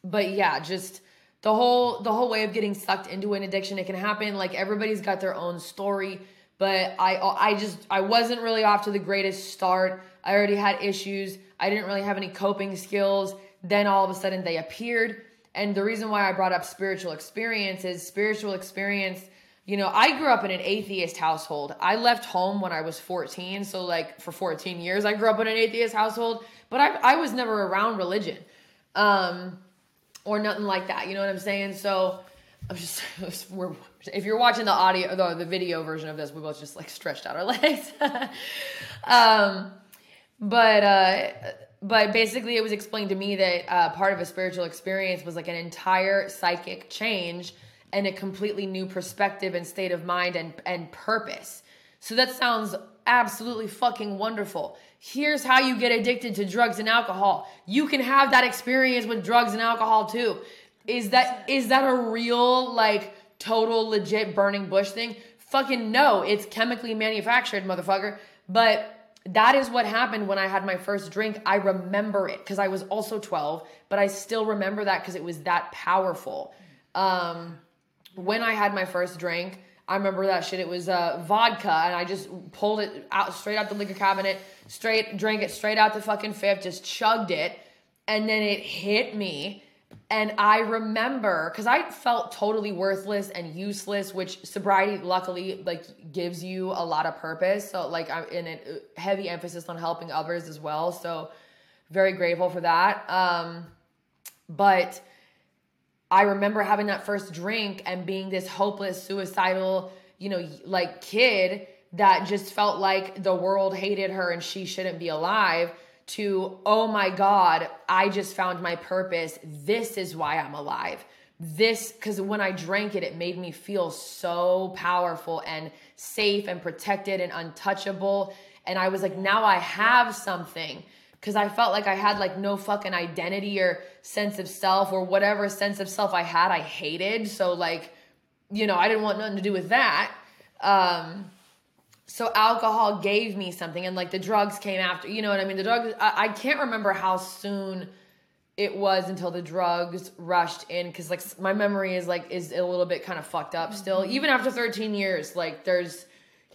but yeah just the whole the whole way of getting sucked into an addiction it can happen like everybody's got their own story but i i just i wasn't really off to the greatest start I already had issues. I didn't really have any coping skills. Then all of a sudden they appeared. And the reason why I brought up spiritual experience is spiritual experience. You know, I grew up in an atheist household. I left home when I was 14. So, like, for 14 years, I grew up in an atheist household, but I, I was never around religion um, or nothing like that. You know what I'm saying? So, I'm just, [laughs] we're, if you're watching the audio, the, the video version of this, we both just like stretched out our [laughs] legs. [laughs] um, but uh but basically it was explained to me that uh, part of a spiritual experience was like an entire psychic change and a completely new perspective and state of mind and and purpose so that sounds absolutely fucking wonderful here's how you get addicted to drugs and alcohol. You can have that experience with drugs and alcohol too. Is that is that a real like total legit burning bush thing? Fucking no, it's chemically manufactured, motherfucker. But that is what happened when I had my first drink. I remember it because I was also 12, but I still remember that because it was that powerful. Um, when I had my first drink, I remember that shit. It was uh, vodka, and I just pulled it out straight out the liquor cabinet, straight drank it straight out the fucking fifth, just chugged it, and then it hit me. And I remember because I felt totally worthless and useless, which sobriety luckily like gives you a lot of purpose. So like I'm in a heavy emphasis on helping others as well. So very grateful for that. Um, but I remember having that first drink and being this hopeless, suicidal, you know, like kid that just felt like the world hated her and she shouldn't be alive to, oh my God, I just found my purpose. This is why I'm alive. This, because when I drank it, it made me feel so powerful and safe and protected and untouchable. And I was like, now I have something because I felt like I had like no fucking identity or sense of self or whatever sense of self I had, I hated. So like, you know, I didn't want nothing to do with that. Um, so alcohol gave me something, and like the drugs came after. You know what I mean? The drugs. I, I can't remember how soon it was until the drugs rushed in because like my memory is like is a little bit kind of fucked up still. Mm-hmm. Even after 13 years, like there's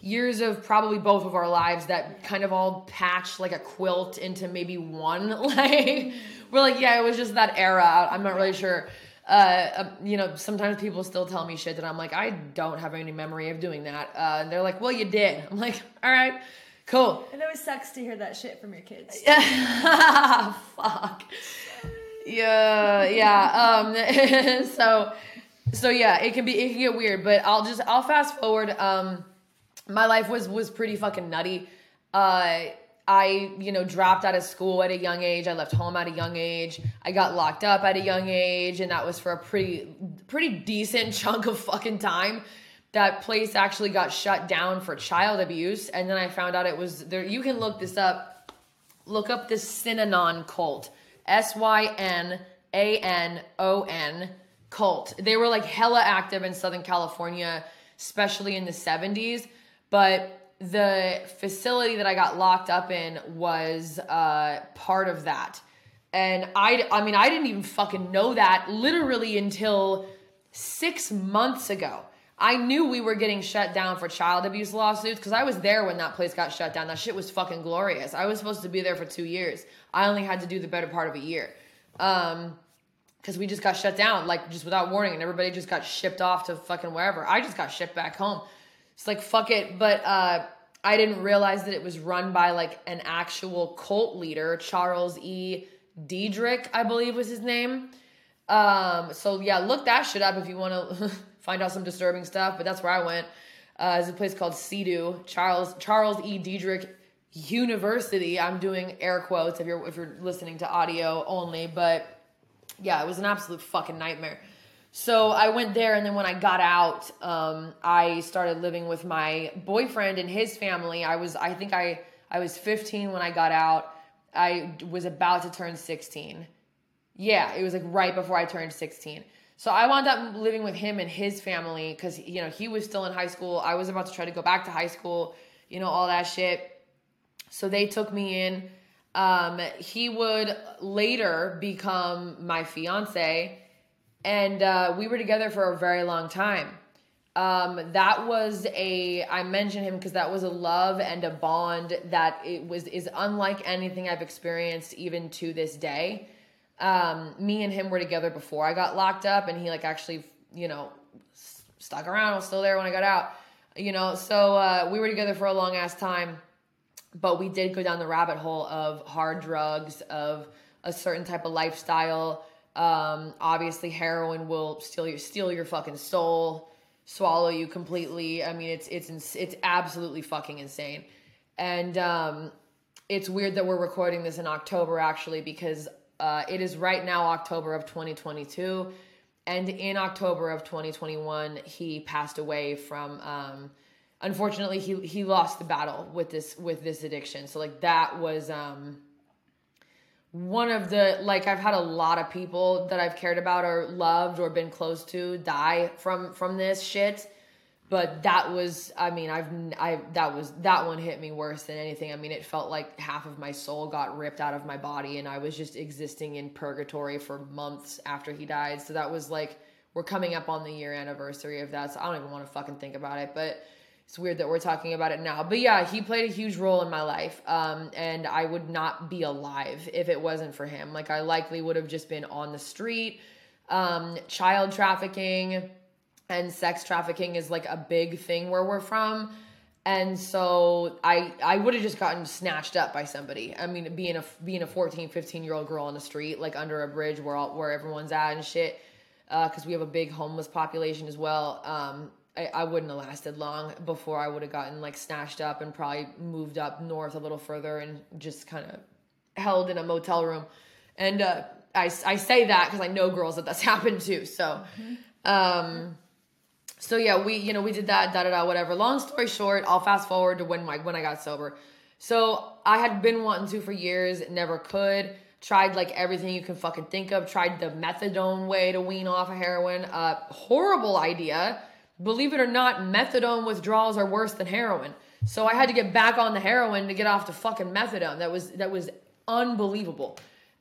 years of probably both of our lives that kind of all patched like a quilt into maybe one. [laughs] like we're like, yeah, it was just that era. I'm not really sure. Uh, um, you know, sometimes people still tell me shit that I'm like, I don't have any memory of doing that. Uh, and they're like, well, you did. [laughs] I'm like, all right, cool. It always sucks to hear that shit from your kids. Yeah. [laughs] Fuck. Yeah, yeah. Um, [laughs] so, so yeah, it can be, it can get weird, but I'll just, I'll fast forward. Um, my life was was pretty fucking nutty. Uh, I, you know, dropped out of school at a young age. I left home at a young age. I got locked up at a young age, and that was for a pretty pretty decent [laughs] chunk of fucking time. That place actually got shut down for child abuse, and then I found out it was there. You can look this up. Look up the Synanon cult. S Y N A N O N cult. They were like hella active in Southern California, especially in the 70s but the facility that I got locked up in was uh, part of that. And I, I mean, I didn't even fucking know that literally until six months ago. I knew we were getting shut down for child abuse lawsuits because I was there when that place got shut down. That shit was fucking glorious. I was supposed to be there for two years. I only had to do the better part of a year. Um, because we just got shut down, like just without warning, and everybody just got shipped off to fucking wherever. I just got shipped back home. It's like fuck it, but uh, I didn't realize that it was run by like an actual cult leader, Charles E. Dederich, I believe was his name. Um, so yeah, look that shit up if you want to [laughs] find out some disturbing stuff. But that's where I went. Uh, there's a place called CEDU, Charles Charles E. Dederich University. I'm doing air quotes if you're if you're listening to audio only, but yeah, it was an absolute fucking nightmare. So I went there, and then when I got out, um, I started living with my boyfriend and his family. I was, I think I, I was 15 when I got out. I was about to turn 16. Yeah, it was like right before I turned 16. So I wound up living with him and his family because you know he was still in high school. I was about to try to go back to high school, you know all that shit. So they took me in. Um, he would later become my fiance and uh, we were together for a very long time. Um, that was a I mentioned him because that was a love and a bond that it was is unlike anything I've experienced even to this day. Um, me and him were together before I got locked up, and he like actually you know stuck around. I was still there when I got out. You know, so uh, we were together for a long ass time, but we did go down the rabbit hole of hard drugs, of a certain type of lifestyle um, obviously, heroin will steal your steal your fucking soul, swallow you completely. I mean, it's it's it's absolutely fucking insane. And um, it's weird that we're recording this in October actually because uh, it is right now October of 2022, and in October of 2021 he passed away from um, unfortunately he he lost the battle with this with this addiction. So like that was um one of the like I've had a lot of people that I've cared about or loved or been close to die from from this shit. But that was i mean i've i that was that one hit me worse than anything. I mean it felt like half of my soul got ripped out of my body and i was just existing in purgatory for months after he died. So that was like we're coming up on the year anniversary of that so i don't even want to fucking think about it. But it's weird that we're talking about it now but yeah he played a huge role in my life um, and i would not be alive if it wasn't for him. Like i likely would have just been on the street um, child trafficking and sex trafficking is like a big thing where we're from. And so i i would have just gotten snatched up by somebody. I mean being a being a 14 15 year old girl on the street like under a bridge where all, where everyone's at and shit because uh, we have a big homeless population as well um, I, I wouldn't have lasted long before i would have gotten like snatched up and probably moved up north a little further and just kind of held in a motel room and uh, I, I say that because i know girls that that's [laughs] happened to so mm-hmm. um, so yeah, we you know we did that da da da whatever. Long story short, I'll fast forward to when my when I got sober. So I had been wanting to for years, never could. Tried like everything you can fucking think of. Tried the methadone way to wean off of heroin. Uh, horrible idea. Believe it or not, methadone withdrawals are worse than heroin. So I had to get back on the heroin to get off the fucking methadone. That was that was unbelievable.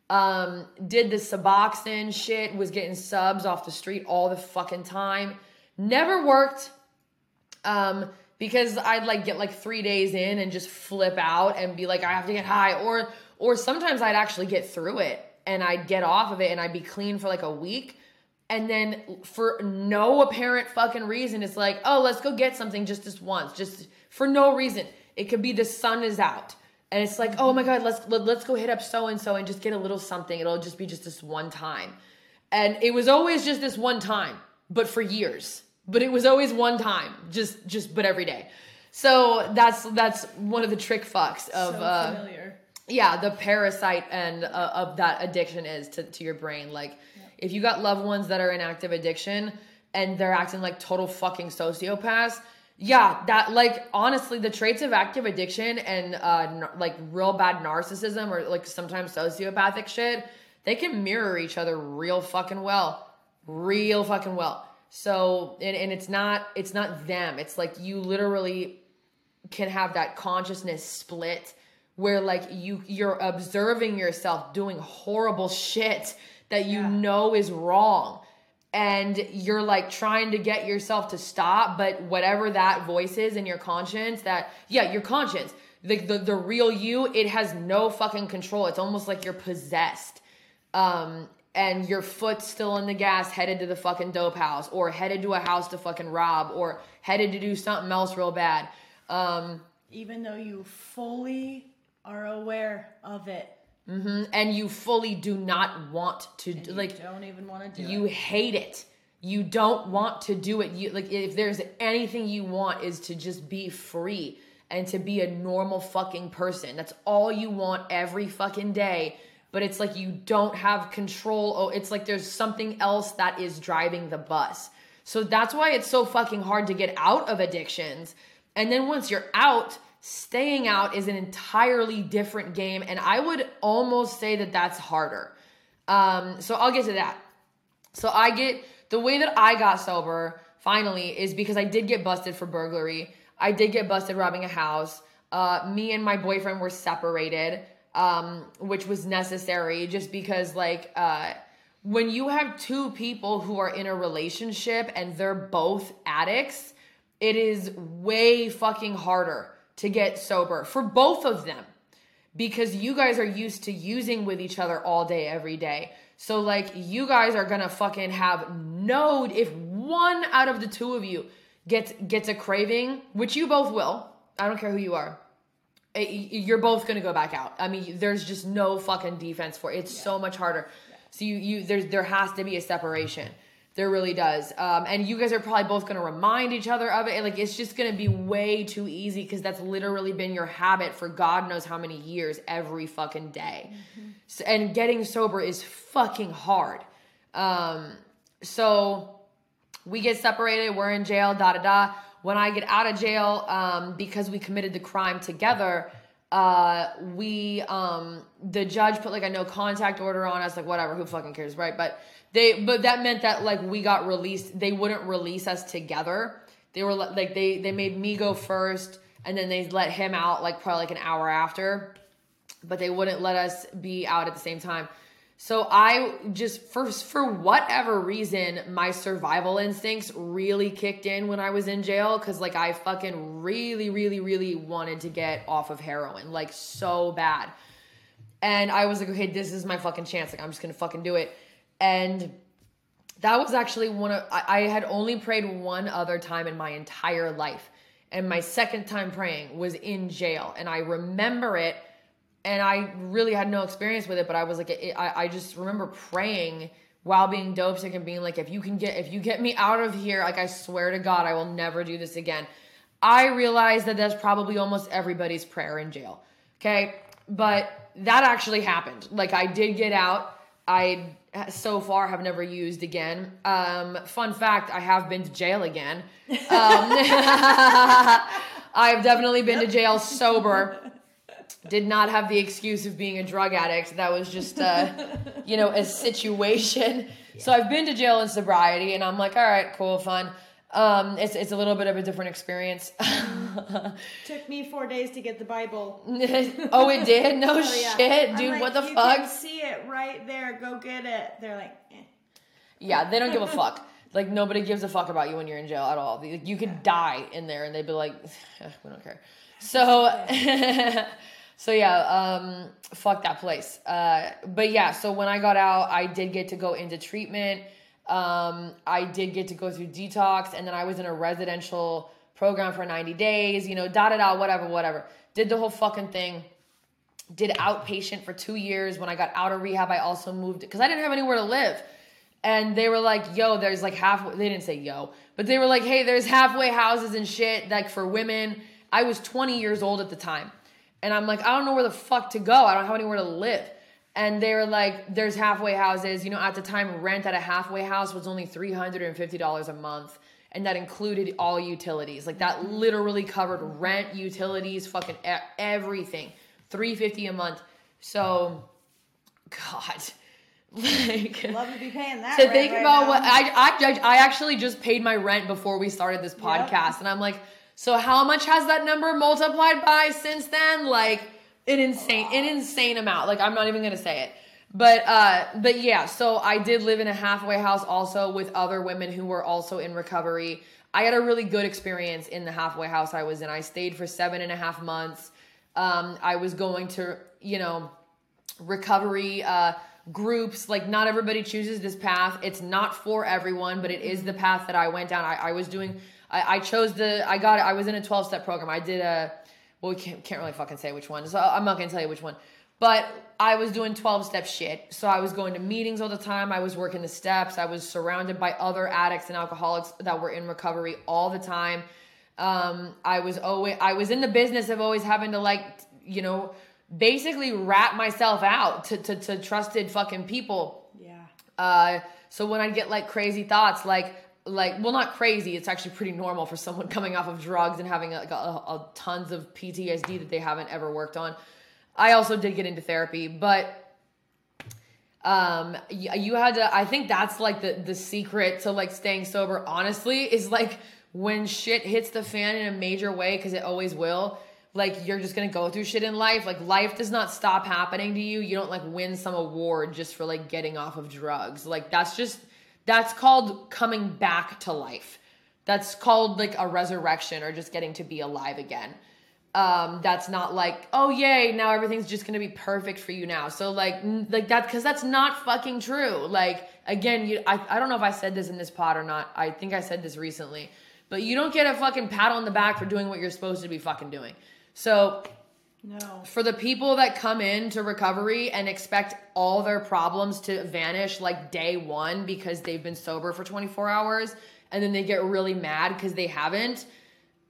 Um, did the Suboxone shit. Was getting subs off the street all the fucking time Never worked. Um, because I'd like get like three days in and just flip out and be like, I have to get high. Or or sometimes I'd actually get through it and I'd get off of it and I'd be clean for like a week. And then for no apparent fucking reason, it's like, oh, let's go get something just this once, just for no reason. It could be the sun is out. And it's like, oh my God, let's let, us let us go hit up so and so and just get a little something. It'll just be just this one time. And it was always just this one time, but for years but it was always one time, just just but every day. So that's that's one of the trick fucks of so uh, yeah, the parasite and uh, of that addiction is to to your brain. Like. If you got loved ones that are in active addiction and they're acting like total fucking sociopaths, yeah, that like honestly, the traits of active addiction and uh n- like real bad narcissism or like sometimes sociopathic shit, they can mirror each other real fucking well, real fucking well. So and, and it's not it's not them. It's like you literally can have that consciousness split where like you you're observing yourself doing horrible [laughs] shit that you yeah. know is wrong. And you're like trying to get yourself to stop but whatever that voice is in your conscience that yeah your conscience the, the the real you it has no fucking control. It's almost like you're possessed. Um and your foot's still on the gas headed to the fucking dope house or headed to a house to fucking rob or headed to do something else real bad. Um, even though you fully are aware of it mm-hmm. and you fully do not want to do, like don't even want to do you it. hate it you don't want to do it you like if there's anything you want is to just be free and to be a normal fucking person that's all you want every fucking day but it's like you don't have control. Oh, it's like there's something else that is driving the bus. So that's why it's so fucking hard to get out of addictions. And then once you're out, staying out is an entirely different game. And I would almost say that that's harder. Um, so I'll get to that. So I get the way that I got sober finally is because I did get busted for burglary. I did get busted robbing a house. Uh, me and my boyfriend were separated um, which was necessary just because like uh, when you have two people who are in a relationship and they're both addicts, it is way fucking harder to get sober for both of them because you guys are used to using with each other all day every day. So like you guys are to fucking have no if one out of the two of you gets gets a craving, which you both will. I don't care who you are eh, you're both to go back out. I mean, there's just no fucking defense for it. It's yeah. so much harder. Yeah. So you you there's there has to be a separation. There really does. Um, and you guys are probably both going to remind each other of it. Like it's just going to be way too easy because that's literally been your habit for God knows how many years every fucking day. Mm-hmm. So, and getting sober is fucking hard. Um, so we get separated. We're in jail. Da da da when I get out of jail, um, because we committed the crime together, uh, we um, the judge put like a no contact order on us, like whatever, who fucking cares, right? But they, but that meant that like we got released. They wouldn't release us together. They were like they they made me go first, and then they let him out like probably like an hour after, but they wouldn't let us be out at the same time. So I just for for whatever reason, my survival instincts really kicked in when I was in jail cuz like I fucking really really really wanted to get off of heroin, like so bad. And I was like, okay, this is my fucking chance. Like I'm just going to fucking do it. And that was actually one of I, I had only prayed one other time in my entire life. And my second time praying was in jail and I remember it and I really had no experience with it, but I was like, I, I just remember praying while being dope sick and being like, if you can get, if you get me out of here, like I swear to God, I will never do this again. I realized that that's probably almost everybody's prayer in jail. Okay. But that actually happened. Like I did get out. I so far have never used again. Um, fun fact, I have been to jail again. Um, [laughs] I've definitely been to jail sober did not have the excuse of being a drug addict. That was just, a, [laughs] you know, a situation. Yeah. So I've been to jail in sobriety, and I'm like, all right, cool, fun. Um, it's it's a little bit of a different experience. [laughs] Took me four days to get the Bible. [laughs] oh, it did? No oh, yeah. shit, dude. Like, what the you fuck? Can see it right there. Go get it. They're like, eh. yeah, they don't give a fuck. Like nobody gives a fuck about you when you're in jail at all. Like, you could die in there, and they'd be like, we don't care. So. So yeah, um, fuck that place. Uh, but yeah, so when I got out, I did get to go into treatment. Um, I did get to go through detox, and then I was in a residential program for 90 days. You know, da da da, whatever, whatever. Did the whole fucking thing. Did outpatient for two years. When I got out of rehab, I also moved because I didn't have anywhere to live. And they were like, yo, there's like half, they didn't say yo, but they were like, hey, there's halfway houses and shit, like for women. I was 20 years old at the time. And I'm like, I don't know where the fuck to go. I don't have anywhere to live. And they were like, there's halfway houses. You know, at the time, rent at a halfway house was only $350 a month. And that included all utilities. Like that literally covered rent, utilities, fucking everything. 350 a month. So, God. [laughs] Like, love to be paying that. To think right about now. what I, I I actually just paid my rent before we started this podcast, yep. and I'm like, so how much has that number multiplied by since then? Like an insane, an insane amount. Like I'm not even gonna say it. But uh, but yeah, so I did live in a halfway house also with other women who were also in recovery. I had a really good experience in the halfway house I was in. I stayed for seven and a half months. Um, I was going to, you know, recovery uh, groups. Like, not everybody chooses this path. It's not for everyone, but it is the path that I went down. I, I was doing I, I chose the I got it. I was in a 12 step program. I did a well, we can't, can't really fucking say which one. So I'm not gonna tell you which one. But I was doing 12 step shit. So I was going to meetings all the time. I was working the steps. I was surrounded by other addicts and alcoholics that were in recovery all the time. Um, I was always I was in the business of always having to like, you know, basically rat myself out to, to, to trusted fucking people. Yeah. Uh, so when I get like crazy thoughts, like like well not crazy. It's actually pretty normal for someone [laughs] coming off of drugs and having like a, a, tons of ptsd that they haven't ever worked on. I also did get into therapy but um you had to i think that's like the the secret to like staying sober honestly is like when shit hits the fan in a major way because it always will like you're just gonna go through shit in life. Like life does not stop happening to you. You don't like win some award just for like getting off of drugs. Like that's just that's called coming back to life. That's called like a resurrection or just getting to be alive again. Um, that's not like, oh yay, now everything's just gonna be perfect for you now. So like, like that, cause that's not fucking true. Like again, you, I, I don't know if I said this in this pod or not. I think I said this recently, but you don't get a fucking pat on the back for doing what you're supposed to be fucking doing. So no. For the people that come into recovery and expect all their problems to vanish like day one because they've been sober for 24 hours and then they get really mad because they haven't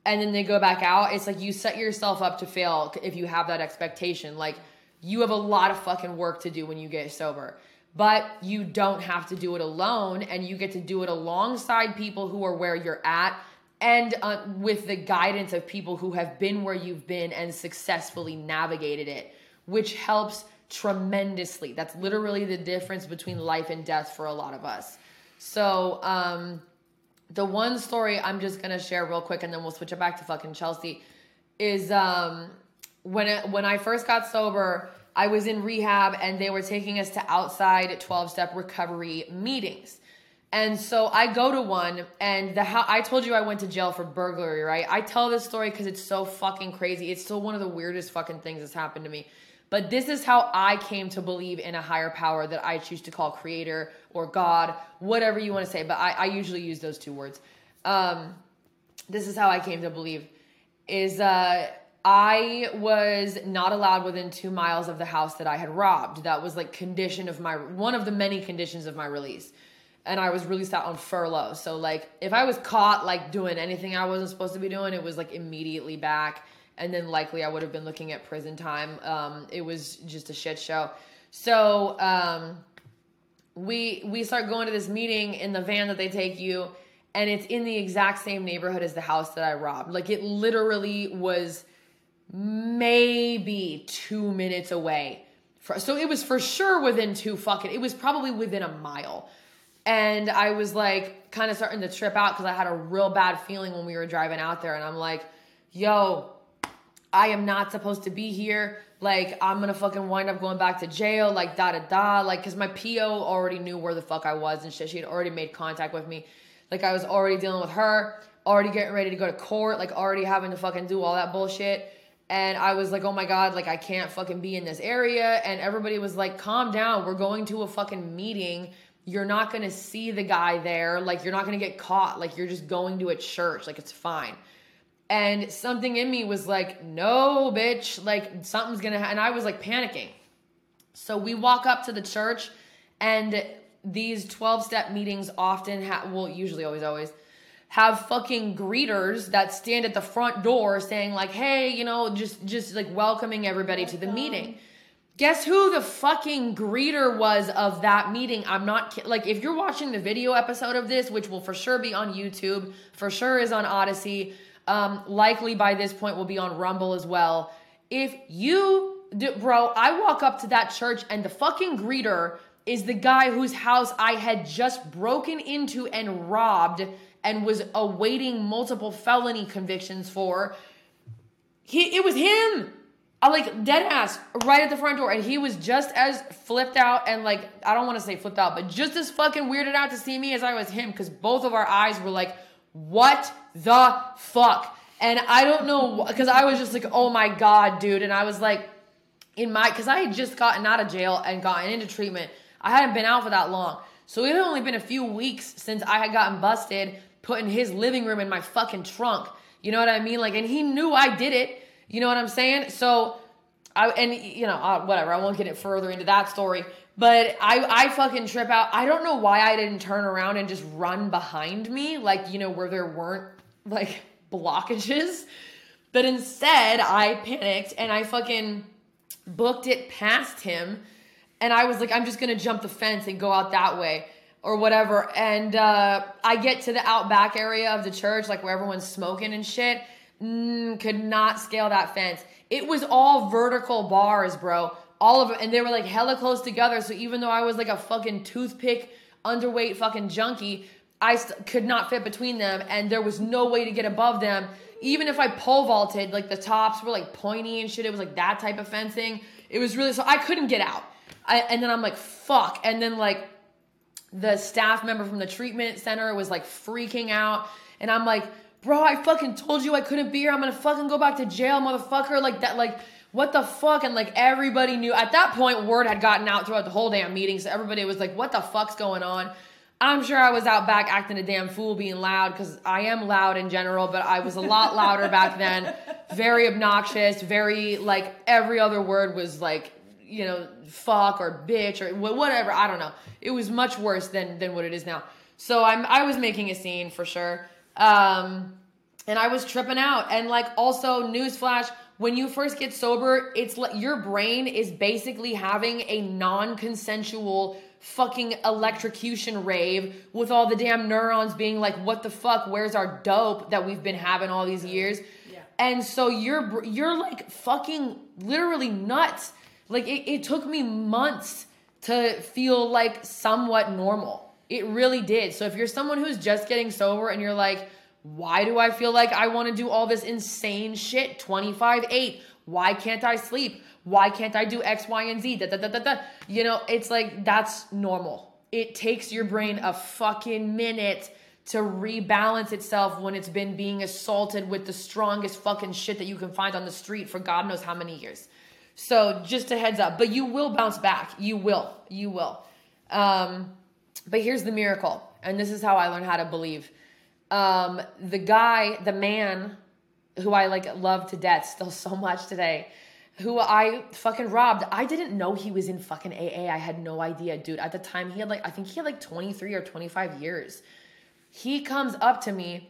and then they go back out, it's like you set yourself up to fail if you have that expectation. Like you have a lot of fucking work to do when you get sober. But you don't have to do it alone and you get to do it alongside people who are where you're at and uh, with the guidance of people who have been where you've been and successfully navigated it, which helps tremendously. That's literally the difference between life and death for a lot of us. So, um, the one story I'm just gonna share real quick, and then we'll switch it back to fucking Chelsea, is um, when it, when I first got sober, I was in rehab, and they were taking us to outside 12 step recovery meetings. And so I go to one, and the how I told you I went to jail for burglary, right? I tell this story because it's so fucking crazy. It's still one of the weirdest fucking things that's happened to me. But this is how I came to believe in a higher power that I choose to call creator or God, whatever you want to say. But I, I usually use those two words. Um, this is how I came to believe is uh, I was not allowed within two miles of the house that I had robbed. That was like condition of my one of the many conditions of my release and I was released out on furlough. So like if I was caught like doing anything I wasn't supposed to be doing, it was like immediately back and then likely I would have been looking at prison time. Um, it was just a shit show. So um, we we start going to this meeting in the van that they take you and it's in the exact same neighborhood as the house that I robbed. Like it literally was maybe 2 minutes away. For, so it was for sure within two fucking it was probably within a mile and I was like, kind of starting to trip out because I had a real bad feeling when we were driving out there. And I'm like, yo, I am not supposed to be here. Like, I'm gonna fucking wind up going back to jail. Like, da da da. Like, cause my PO already knew where the fuck I was and shit. She had already made contact with me. Like, I was already dealing with her, already getting ready to go to court, like, already having to fucking do all that bullshit. And I was like, oh my God, like, I can't fucking be in this area. And everybody was like, calm down. We're going to a fucking meeting you're not going to see the guy there. Like, you're not going to get caught. Like, you're just going to a church. Like, it's fine. And something in me was like, no, bitch. Like, something's going to happen. And I was like panicking. So we walk up to the church, and these 12 step meetings often have, well, usually, always, always have fucking greeters that stand at the front door saying, like, hey, you know, just, just like welcoming everybody oh to the meeting. Guess who the fucking greeter was of that meeting? I'm not like if you're watching the video episode of this, which will for sure be on YouTube, for sure is on Odysee, um, likely by this point will be on Rumble as well. If you, bro, I walk up to that church and the fucking greeter is the guy whose house I had just broken into and robbed and was awaiting multiple felony convictions for. He, it was him. I like dead ass right at the front door, and he was just as flipped out and like I don't want to say flipped out, but just as fucking weirded out to see me as I was him, because both of our eyes were like, "What the fuck?" And I don't know because I was just like, "Oh my god, dude!" And I was like, in my because I had just gotten out of jail and gotten into treatment. I hadn't been out for that long, so it had only been a few weeks since I had gotten busted, putting his living room in my fucking trunk. You know what I mean? Like, and he knew I did it. You know what I'm saying? So, I and you know uh, whatever. I won't get it further into that story. But I I fucking trip out. I don't know why I didn't turn around and just run behind me, like you know where there weren't like [laughs] blockages. But instead, I panicked and I fucking booked it past him. And I was like, I'm just gonna jump the fence and go out that way or whatever. And uh, I get to the outback area of the church, like where everyone's smoking and shit mm, could not scale that fence. It was all vertical bars, bro. All of them, And they were like hella close together. So even though I was like a fucking toothpick, underweight fucking junkie, I st- could not fit between them. And there was no way to get above them. Even if I pole vaulted, like the tops were like pointy and shit. It was like that type of fencing. It was really, so I couldn't get out. I, and then I'm like, fuck. And then like the staff member from the treatment center was like freaking out. And I'm like, bro, I fucking told you I couldn't be here. I'm gonna fucking go back to jail, motherfucker. Like that, like, what the fuck? And like everybody knew at that point, word had gotten out throughout the whole damn meeting. So everybody was like, what the fuck's going on? I'm sure I was out back acting a damn fool being loud because I am loud in general, but I was a lot louder back then. [laughs] Very obnoxious, very like every other word was like, you know, fuck or bitch or whatever. I don't know. It was much worse than than what it is now. So I'm I was making a scene for sure. Um, and I was tripping out. And like also newsflash, when you first get sober, it's like your brain is basically having a non-consensual fucking electrocution rave with all the damn neurons being like, what the fuck? Where's our dope that we've been having all these years? Yeah. And so you're you're like fucking literally nuts. Like it, it took me months to feel like somewhat normal. It really did. So if you're someone who's just getting sober and you're like, why do I feel like I want to do all this insane shit? 25 8. Why can't I sleep? Why can't I do X, Y, and Z? Da, da, da, da, da. You know, it's like that's normal. It takes your brain a fucking minute to rebalance itself when it's been being assaulted with the strongest fucking shit that you can find on the street for God knows how many years. So just a heads up, but you will bounce back. You will. You will. Um, but here's the miracle, and this is how I learned how to believe. Um, the guy, the man who I like love to death still so much today, who I fucking robbed. I didn't know he was in fucking AA. I had no idea, dude. At the time, he had like, I think he had like 23 or 25 years. He comes up to me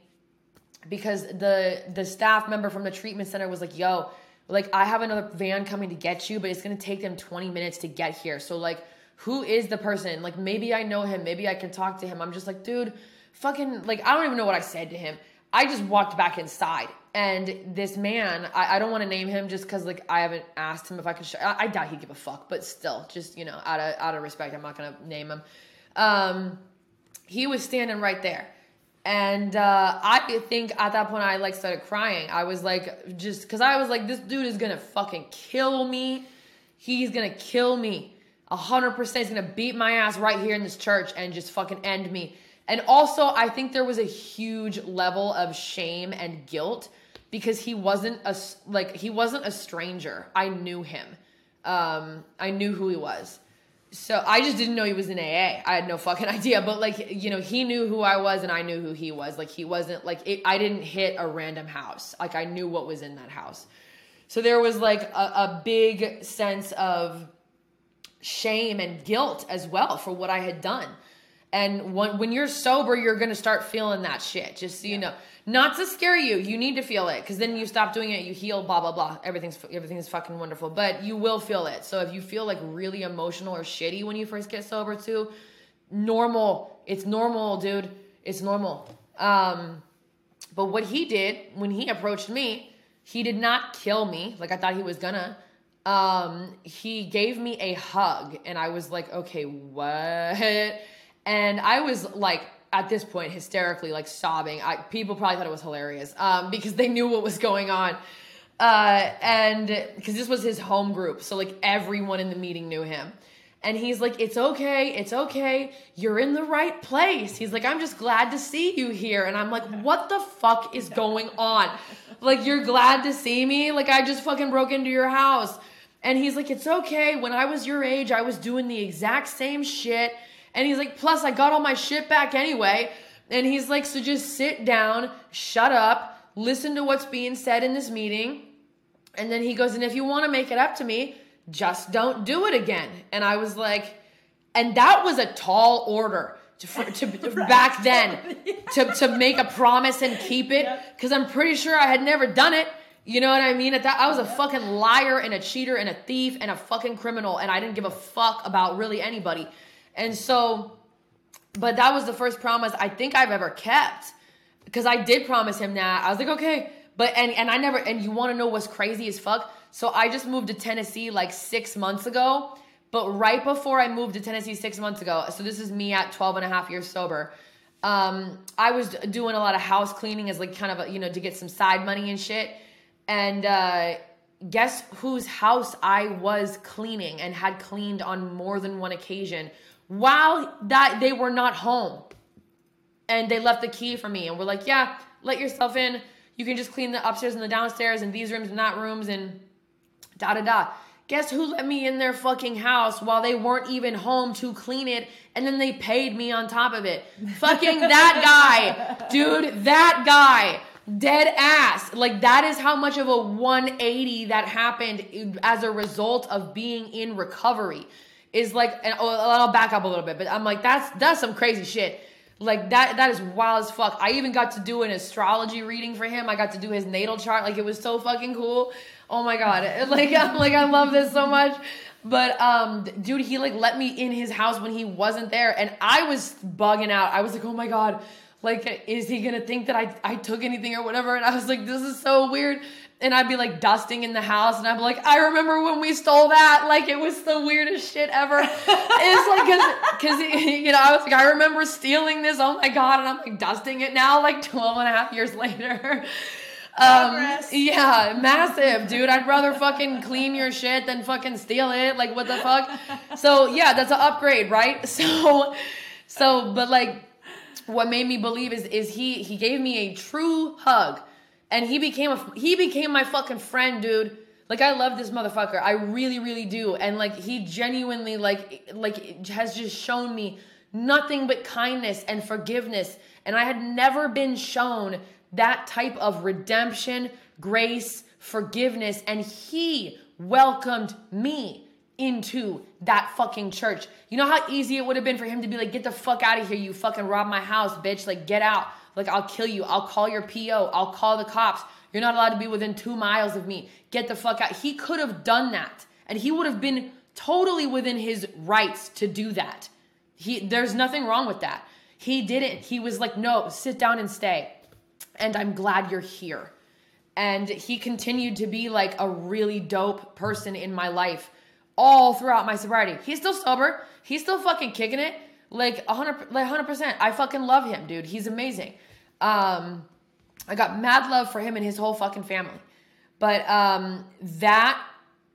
because the the staff member from the treatment center was like, "Yo, like I have another van coming to get you, but it's gonna take them 20 minutes to get here. So like, who is the person? Like maybe I know him, maybe I can talk to him. I'm just like, dude, fucking like I don't even know what I said to him. I just walked back inside, and this man, I, I don't want to name him just because like I haven't asked him if I could. Sh- I, I doubt he'd give a fuck, but still, just you know, out of out of respect, I'm not gonna name him. Um, he was standing right there. And uh, I think at that point I like started crying. I was like, just because I was like, this dude is gonna fucking kill me. He's gonna kill me. A hundred percent. is gonna beat my ass right here in this church and just fucking end me. And also, I think there was a huge level of shame and guilt because he wasn't a like he wasn't a stranger. I knew him. Um, I knew who he was. So I just didn't know he was in AA. I had no fucking [laughs] idea. But like, you know, he knew who I was and I knew who he was. Like he wasn't like it, I didn't hit a random house. Like I knew what was in that house. So there was like a, a big sense of shame and guilt as well for what I had done. And when when you're sober, you're gonna start feeling that shit. Just so you know, not to scare you. You need to feel it because then you stop doing it. You heal. Blah blah blah. Everything's everything's fucking wonderful. But you will feel it. So if you feel like really emotional or shitty when you first get sober too, normal. It's normal, dude. It's normal. Um, but what he did when he approached me, he did not kill me like I thought he was gonna. Um, he gave me a hug, and I was like, okay, what? And I was like, at this point, hysterically, like sobbing. I, people probably thought it was hilarious um, because they knew what was going on. Uh, and because this was his home group. So, like, everyone in the meeting knew him. And he's like, It's okay. It's okay. You're in the right place. He's like, I'm just glad to see you here. And I'm like, What the fuck is [laughs] going on? Like, you're glad to see me? Like, I just fucking broke into your house. And he's like, It's okay. When I was your age, I was doing the exact same shit. And he's like, Plus, I got all my shit back anyway. And he's like, So just sit down, shut up, listen to what's being said in this meeting. And then he goes, And if you want to make it up to me, just don't do it again. And I was like, and that was a tall order to, for, to [laughs] Right. back then [laughs] to, to make a promise and keep it because I'm pretty sure I had never done it. You know what I mean? At that, I was a fucking liar and a cheater and a thief and a fucking criminal, and I didn't give a fuck about really anybody. And so, but that was the first promise I think I've ever kept because I did promise him that. I was like, okay, but and and I never. And you want to know what's crazy as fuck? So I just moved to Tennessee like six months ago. But right before I moved to Tennessee six months ago, so this is me at 12 and a half years sober. Um, I was doing a lot of house cleaning as like kind of a, you know to get some side money and shit. And uh, guess whose house I was cleaning and had cleaned on more than one occasion while that they were not home. And they left the key for me and we're like yeah let yourself in. You can just clean the upstairs and the downstairs and these rooms and that rooms and da da da. Guess who let me in their fucking house while they weren't even home to clean it and then they paid me on top of it. Fucking that guy. [laughs] Dude that guy dead ass like that is how much of a 180 that happened as a result of being in recovery is like and oh, I'll back up a little bit but I'm like that's that's some crazy shit like that that is wild as fuck. I even got to do an astrology reading for him. I got to do his natal chart. Like it was so fucking cool. Oh my god. [laughs] Like I'm like I love this so much. But um, dude, he like let me in his house when he wasn't there, and I was bugging out. I was like, oh my god, like is he gonna think that I I took anything or whatever? And I was like, this is so weird. And I'd be like dusting in the house, and I'd be like, I remember when we stole that. Like it was the weirdest shit ever. it's like cause, cause you know I was like, I remember stealing this. Oh my god, and I'm like dusting it now, like 12 and a half years later. Um, yeah, massive, dude. I'd rather fucking clean your shit than fucking steal it. Like, what the fuck? So, yeah, that's an upgrade, right? [laughs] So, so, but like, what made me believe is, is he, he gave me a true hug and he became a, he became my fucking friend, dude. Like, I love this motherfucker. I really, really do. And like, he genuinely, like, like, has just shown me nothing but kindness and forgiveness. And I had never been shown that type of redemption, grace, forgiveness, and he welcomed me into that fucking church. You know how easy it would have been for him to be like, get the fuck out of here, you fucking robbed my house, bitch. Like, get out. Like, I'll kill you. I'll call your PO. I'll call the cops. You're not allowed to be within two miles of me. Get the fuck out. He could have done that. And he would have been totally within his rights to do that. He there's nothing wrong with that. He didn't. He was like, no, sit down and stay and I'm glad you're here. And he continued to be like a really dope person in my life all throughout my sobriety. He's still sober. He's still fucking kicking it. Like 100 like 100%. I fucking love him, dude. He's amazing. Um I got mad love for him and his whole fucking family. But um that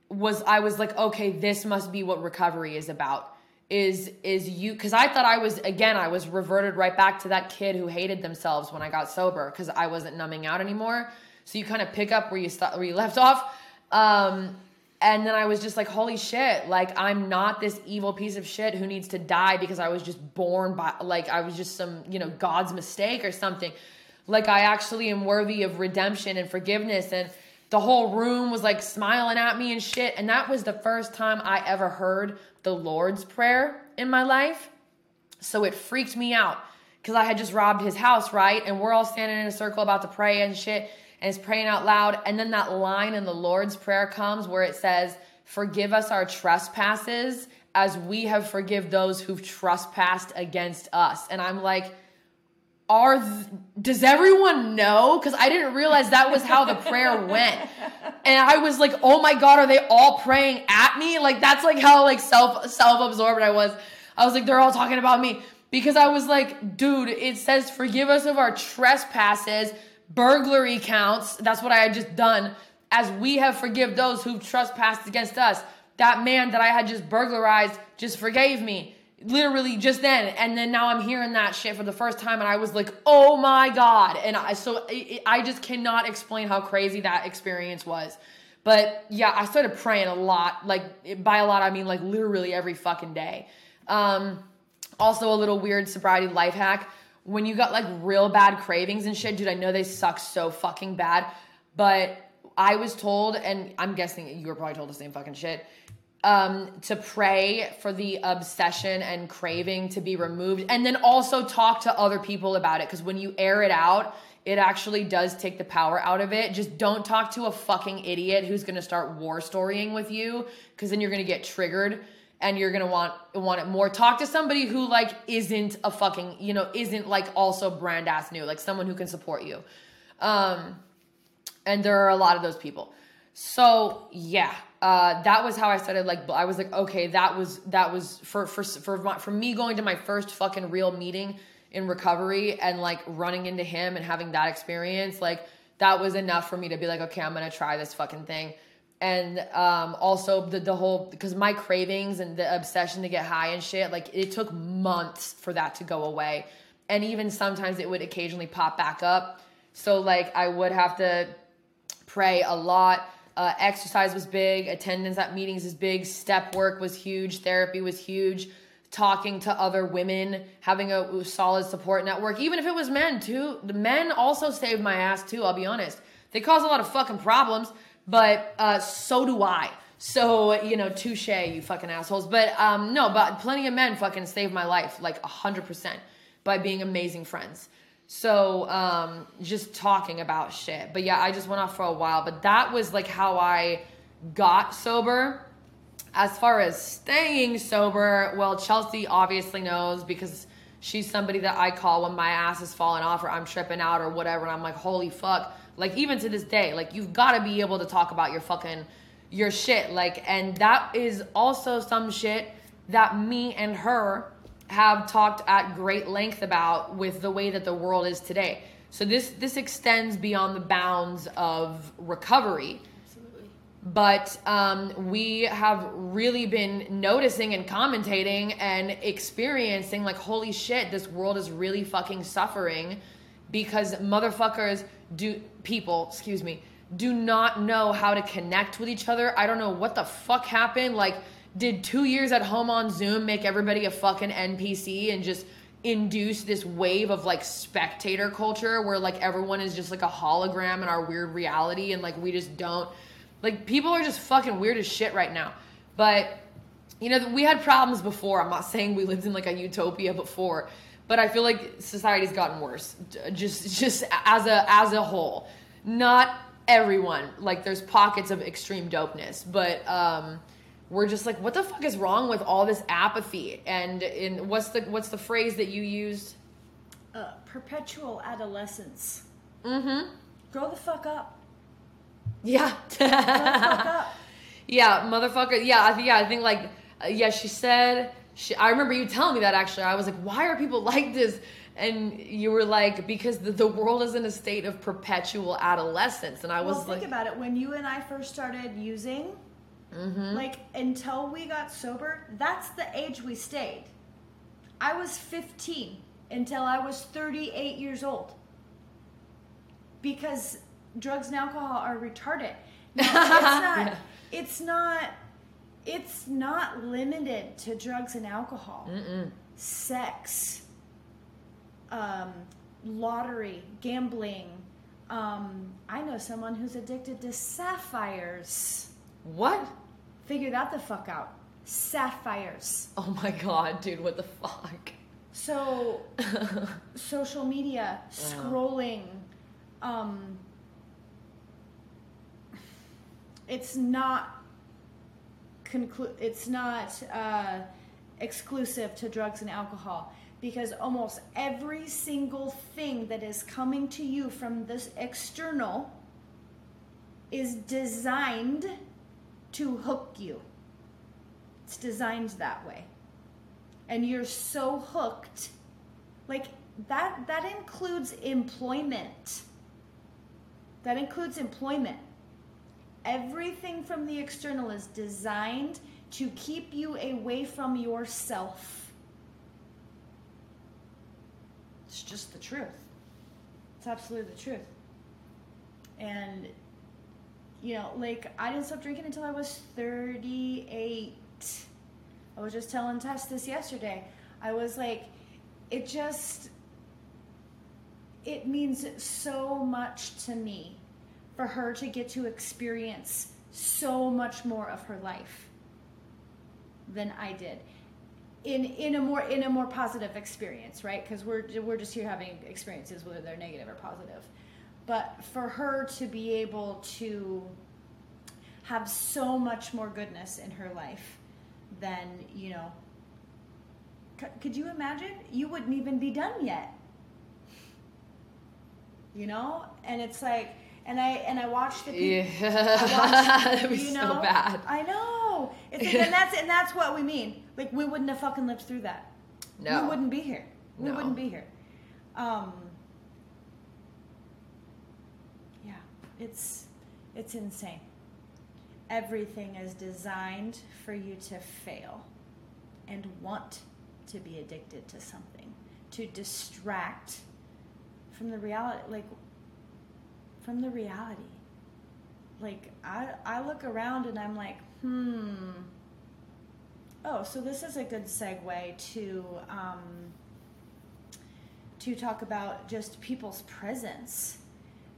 was I was like, okay, this must be what recovery is about is is you because I thought I was again I was reverted right back to that kid who hated themselves when I got sober because I wasn't numbing out anymore. So you kind of pick up where you st- where you left off. Um, and then I was just like, holy shit, like I'm not this evil piece of shit who needs to die because I was just born by like I was just some, you know, God's mistake or something. Like I actually am worthy of redemption and forgiveness and the whole room was like smiling at me and shit. And that was the first time I ever heard the Lord's Prayer in my life. So it freaked me out because I had just robbed his house, right? And we're all standing in a circle about to pray and shit. And it's praying out loud. And then that line in the Lord's Prayer comes where it says, Forgive us our trespasses as we have forgive those who've trespassed against us. And I'm like, are th- does everyone know? Because i didn't realize that was how the prayer went. And i was like oh my god are they all praying at me? Like that's like how like self self-absorbed i was. I was like they're all talking about me. Because i was like dude it says forgive us of our trespasses burglary counts. That's what i had just done. As we have forgive those who trespassed against us. That man that i had just burglarized just forgave me. Literally just then. And then now i'm hearing that shit for the first time and i was like oh my god. And i so i just cannot explain how crazy that experience was. But yeah i started praying a lot. Like by a lot i mean like literally every fucking day. Um also a little weird sobriety life hack when you got like real bad cravings and shit dude i know they suck so fucking bad but i was told and i'm guessing you were probably told the same fucking shit um, to pray for the obsession and craving to be removed, and then also talk to other people about it. Because when you air it out, it actually does take the power out of it. Just don't talk to a fucking idiot who's gonna start war storying with you, because then you're gonna get triggered and you're gonna want want it more. Talk to somebody who like isn't a fucking you know isn't like also brand ass new, like someone who can support you. Um, and there are a lot of those people. So yeah, uh, that was how I started. Like I was like, okay, that was that was for for for my, for me going to my first fucking real meeting in recovery and like running into him and having that experience. Like that was enough for me to be like, okay, I'm gonna try this fucking thing. And um, also the the whole because my cravings and the obsession to get high and shit, like it took months for that to go away. And even sometimes it would occasionally pop back up. So like I would have to pray a lot uh, exercise was big, attendance at meetings is big, step work was huge, therapy was huge, talking to other women, having a solid support network, even if it was men too. The men also saved my ass too, I'll be honest. They cause a lot of fucking problems, but uh, so do I. So, you know, touche, you fucking assholes. But um, no, but plenty of men fucking saved my life, like 100%, by being amazing friends. So um, just talking about shit. But yeah, I just went off for a while. But that was like how I got sober. as far as staying sober, well, Chelsea obviously knows because she's somebody that I call when my ass is falling off or I'm tripping out or whatever. And I'm like, holy fuck. Like, even to this day, like, you've got to be able to talk about your fucking, your shit. Like, and that is also some shit that me and her have talked at great length about with the way that the world is today. So this this extends beyond the bounds of recovery but um, we have really been noticing and commentating and experiencing like holy shit this world is really fucking suffering because motherfuckers do people excuse me do not know how to connect with each other i don't know what the fuck happened like did two years at home on zoom make everybody a fucking npc and just induce this wave of like spectator culture where like everyone is just like a hologram in our weird reality and like we just don't like people are just fucking weird as shit right now. But you know, we had problems before. I'm not saying we lived in like a utopia before, but I feel like society's gotten worse. Just just as a as a whole. Not everyone. Like there's pockets of extreme dopeness, but um we're just like what the fuck is wrong with all this apathy? And in what's the what's the phrase that you used? Uh, perpetual adolescence. Mm-hmm. Grow the fuck up. Yeah. Grow the fuck up. [laughs] Yeah, motherfucker. Yeah, I think yeah, I think like uh, yeah, she said she I remember you telling me that actually. I was like, "Why are people like this?" And you were like, "Because the, the world is in a state of perpetual adolescence." And I was like, well, like, think about it. When you and I first started using, mm-hmm. like until we got sober, that's the age we stayed. I was 15 until I was 38 years old. Because drugs and alcohol are retarded. [laughs] It's not. yeah. It's not. It's not limited to drugs and alcohol. Mm-mm. Sex, um, lottery, gambling. Um, I know someone who's addicted to sapphires. What? Figure that the fuck out. Sapphires. Oh my god, dude! What the fuck? So, [laughs] social media, scrolling, um, it's not conclu- it's not uh, exclusive to drugs and alcohol because almost every single thing that is coming to you from this external is designed to hook you. It's designed that way. And you're so hooked. Like that that includes employment. That includes employment. Everything from the external is designed to keep you away from yourself. It's just the truth. It's absolutely the truth. And, you know, like, I didn't stop drinking until I was 38. I was just telling Tess this yesterday. I was like, it just, it means so much to me for her to get to experience so much more of her life than I did in in a more in a more positive experience, right? Because we're we're just here having experiences whether they're negative or positive. But for her to be able to have so much more goodness in her life than you know. Could you imagine? You wouldn't even be done yet. You know, and it's like and I and I watched the people. Yeah, [laughs] that'd be you know, so bad. I know. It's like, [laughs] and that's and that's what we mean. Like we wouldn't have fucking lived through that. No, we wouldn't be here. We No. wouldn't be here. Um. Yeah, it's it's insane. Everything is designed for you to fail, and want to be addicted to something, to distract from the reality. Like from the reality. Like I I look around and I'm like, hmm. Oh, so this is a good segue to um, to talk about just people's presence.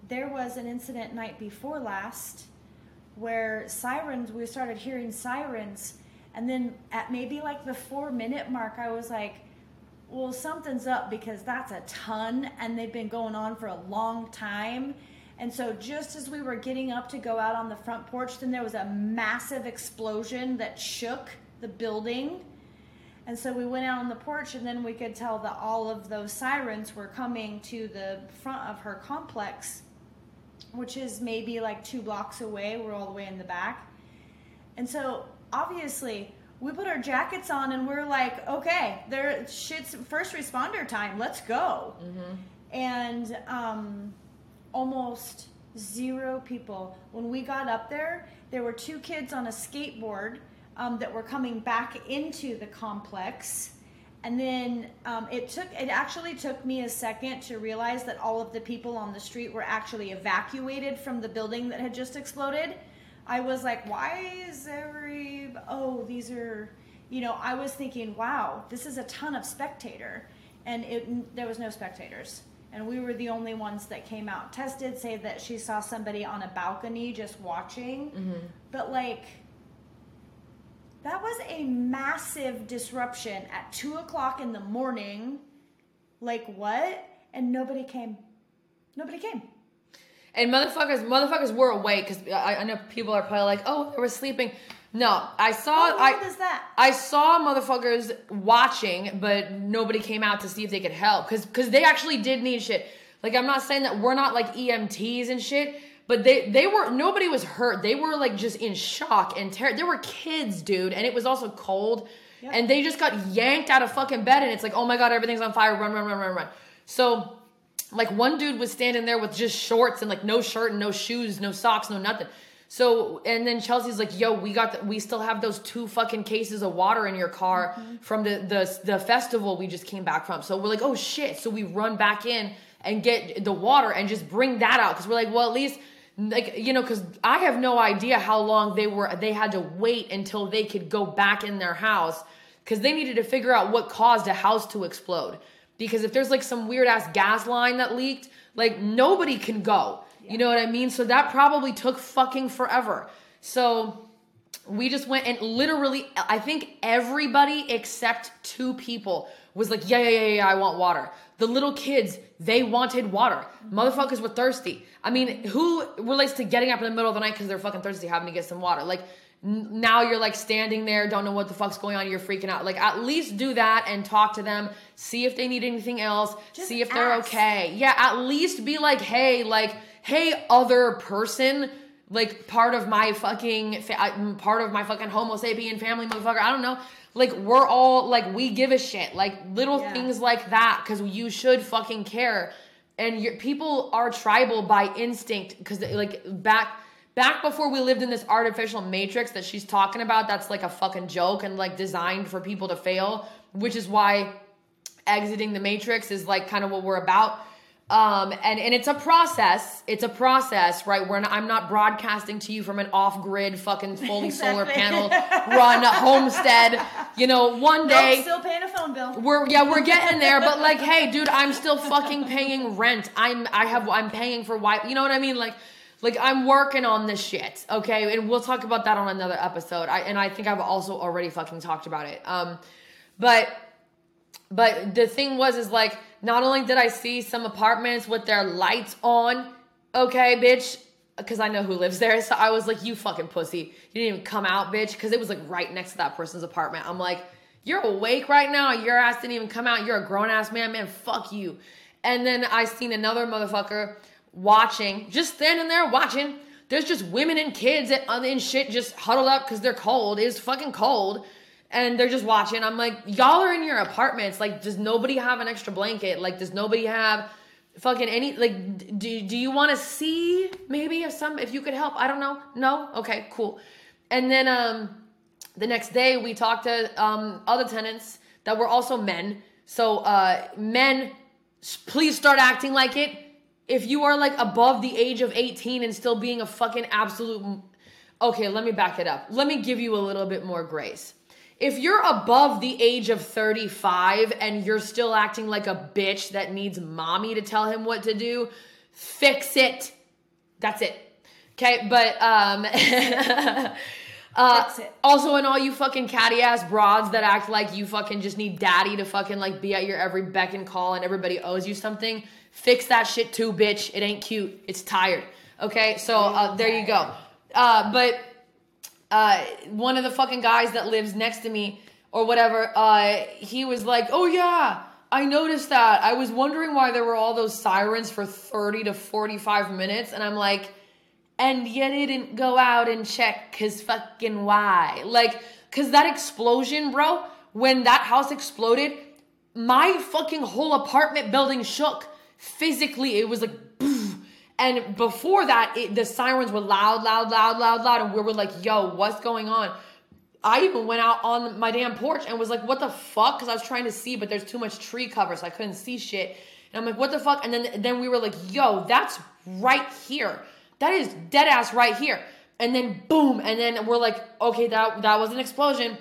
There was an incident night before last where sirens. We started hearing sirens, and then at maybe like the four minute mark, I was like, "Well, something's up because that's a ton, and they've been going on for a long time." And so, just as we were getting up to go out on the front porch, then there was a massive explosion that shook the building. And so we went out on the porch, and then we could tell that all of those sirens were coming to the front of her complex, which is maybe like two blocks away. We're all the way in the back. And so, obviously, we put our jackets on and we're like, okay, there shit's first responder time. Let's go. Mm-hmm. And um, almost zero people. When we got up there, there were two kids on a skateboard um, that were coming back into the complex. And then um, it took, it actually took me a second to realize that all of the people on the street were actually evacuated from the building that had just exploded. I was like, why is every, oh, these are, you know, I was thinking, wow, this is a ton of spectator. And it, there was no spectators and we were the only ones that came out. tested say that she saw somebody on a balcony just watching, mm-hmm. but like that was a massive disruption at two o'clock in the morning. Like what? And nobody came. Nobody came. And motherfuckers, motherfuckers were awake because I, I know people are probably like, "Oh, they were sleeping." No, I saw. How I, is that? I saw motherfuckers watching, but nobody came out to see if they could help because because they actually did need shit. Like I'm not saying that we're not like EMTs and shit, but they they were nobody was hurt. They were like just in shock and terror. There were kids, dude, and it was also cold, yep. and they just got yanked out of fucking bed, and it's like, oh my god, everything's on fire! Run, run, run, run, run. So, like one dude was standing there with just shorts and like no shirt and no shoes, no socks, no nothing. So and then Chelsea's like, "Yo, we got the, we still have those two fucking cases of water in your car mm-hmm. from the the the festival we just came back from." So we're like, "Oh shit!" So we run back in and get the water and just bring that out because we're like, well, at least like you know because i have no idea how long they were they had to wait until they could go back in their house because they needed to figure out what caused a house to explode because if there's like some weird ass gas line that leaked like nobody can go you know what I mean? So that probably took fucking forever. So we just went and literally, I think everybody except two people was like, yeah, yeah, yeah, yeah, I want water. The little kids, they wanted water. Motherfuckers were thirsty. I mean, who relates to getting up in the middle of the night because they're fucking thirsty, having to get some water? Like, now you're like standing there, don't know what the fuck's going on, you're freaking out. Like, at least do that and talk to them, see if they need anything else, just see if ask. they're okay. Yeah, at least be like, hey, like, hey, other person, like part of my fucking, fa- part of my fucking Homo sapien family, motherfucker. I don't know. Like we're all like we give a shit. Like little yeah. things like that because you should fucking care. And your, people are tribal by instinct because like back back before we lived in this artificial matrix that she's talking about that's like a fucking joke and like designed for people to fail which is why exiting the matrix is like kind of what we're about um, and, and it's a process. It's a process, right? Where I'm not broadcasting to you from an off grid, fucking fully [laughs] solar panel run homestead. You know, one day. Nope, still paying a phone bill. We're, yeah, we're getting there. But like, hey, dude, I'm still fucking paying rent. I'm, I have, I'm paying for why, you know what I mean? Like, like I'm working on this shit. Okay. And we'll talk about that on another episode. I, and I think I've also already fucking talked about it. Um, but, but the thing was, is like, not only did I see some apartments with their lights on, okay, bitch, because I know who lives there. So I was like, you fucking pussy. You didn't even come out, bitch, because it was like right next to that person's apartment. I'm like, you're awake right now. Your ass didn't even come out. You're a grown ass man, man. Fuck you. And then I seen another motherfucker watching, just standing there watching. There's just women and kids and, shit just huddled up because they're cold. It's fucking cold and they're just watching. I'm like, y'all are in your apartments. Like, does nobody have an extra blanket? Like, does nobody have fucking any like do, do you want to see maybe if some if you could help i don't know no okay cool and then um the next day we talked to um other tenants that were also men so uh men please start acting like it if you are like above the age of 18 and still being a fucking absolute okay let me back it up let me give you a little bit more grace if you're above the age of 35 and you're still acting like a bitch that needs mommy to tell him what to do, fix it. That's it. Okay, but um [laughs] Uh, also, and all you fucking catty ass broads that act like you fucking just need daddy to fucking like be at your every beck and call and everybody owes you something. Fix that shit too, bitch. It ain't cute. It's tired. Okay, so uh, there you go. Uh, but uh, one of the fucking guys that lives next to me or whatever, uh, he was like, "Oh yeah, I noticed that. I was wondering why there were all those sirens for thirty to forty-five minutes," and I'm like, "And you didn't go out and check, cause fucking why? Like, cause that explosion, bro. When that house exploded, my fucking whole apartment building shook physically. It was like." [clears throat] And before that, it, the sirens were loud, loud, loud, loud, loud, and we were like, "Yo, what's going on?" I even went out on my damn porch and was like, "What the fuck?" Because I was trying to see, but there's too much tree cover, so I couldn't see shit. And I'm like, "What the fuck?" And then then we were like, "Yo, that's right here. That is dead ass right here." And then boom, and then we're like, "Okay, that that was an explosion."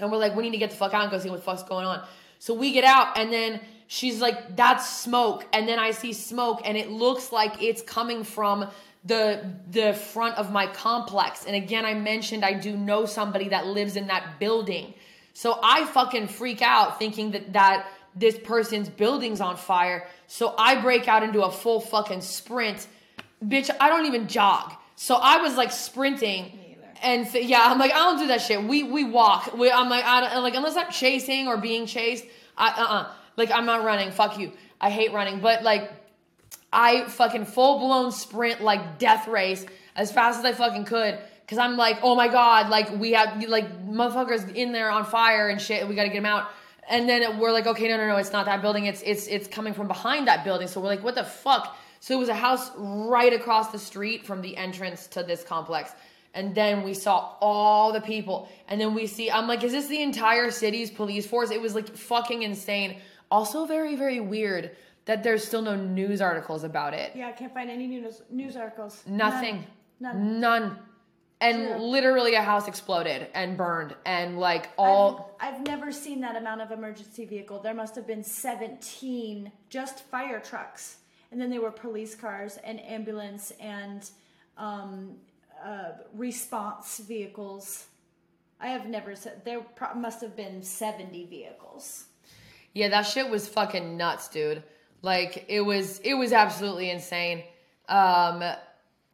And we're like, "We need to get the fuck out and go see what the fuck's going on." So we get out, and then she's like, "That's smoke." And then I see smoke, and it looks like it's coming from the the front of my complex. And again, I mentioned I do know somebody that lives in that building. So I fucking freak out thinking that that this person's building's on fire. So I break out into a full fucking sprint. Bitch, I don't even jog. So I was like sprinting. And yeah, I'm like, I don't do that shit. We we walk. We, I'm like, I don't, like unless I'm chasing or being chased, I uh uh like I'm not running. Fuck you. I hate running. But like I fucking full blown sprint like death race as fast as I fucking could. Cause I'm like, oh my god, like we have like motherfuckers in there on fire and shit. We got to get them out. And then we're like, okay, no, no, no, it's not that building. It's it's it's coming from behind that building. So we're like, what the fuck? So it was a house right across the street from the entrance to this complex. And then we saw all the people. And then we see, I'm like, is this the entire city's police force? It was like fucking insane. Also, very, very weird that there's still no news articles about it. Yeah, I can't find any news news articles. Nothing. None. None. None. And literally a house exploded and burned and like all I've, I've never seen that amount of emergency vehicle. There must have been 17 just fire trucks. And then there were police cars and ambulance and um, uh, response vehicles. I have never said there pro- must have been 70 vehicles. Yeah, that shit was fucking nuts, dude. Like it was it was absolutely insane. Um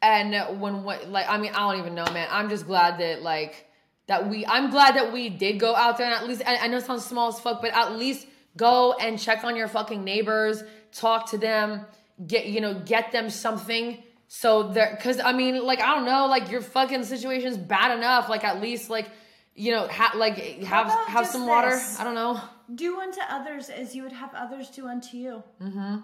and when what like I mean, I don't even know, man. I'm just glad that like that we I'm glad that we did go out there and at least I, I know it sounds small as fuck, but at least go and check on your fucking neighbors, talk to them, get you know, get them something. So there cause I mean, like, I don't know, like your fucking situation's bad enough. Like at least like you know, ha- like have have some water. this? I don't know. Do unto others as you would have others do unto you. Mm-hmm.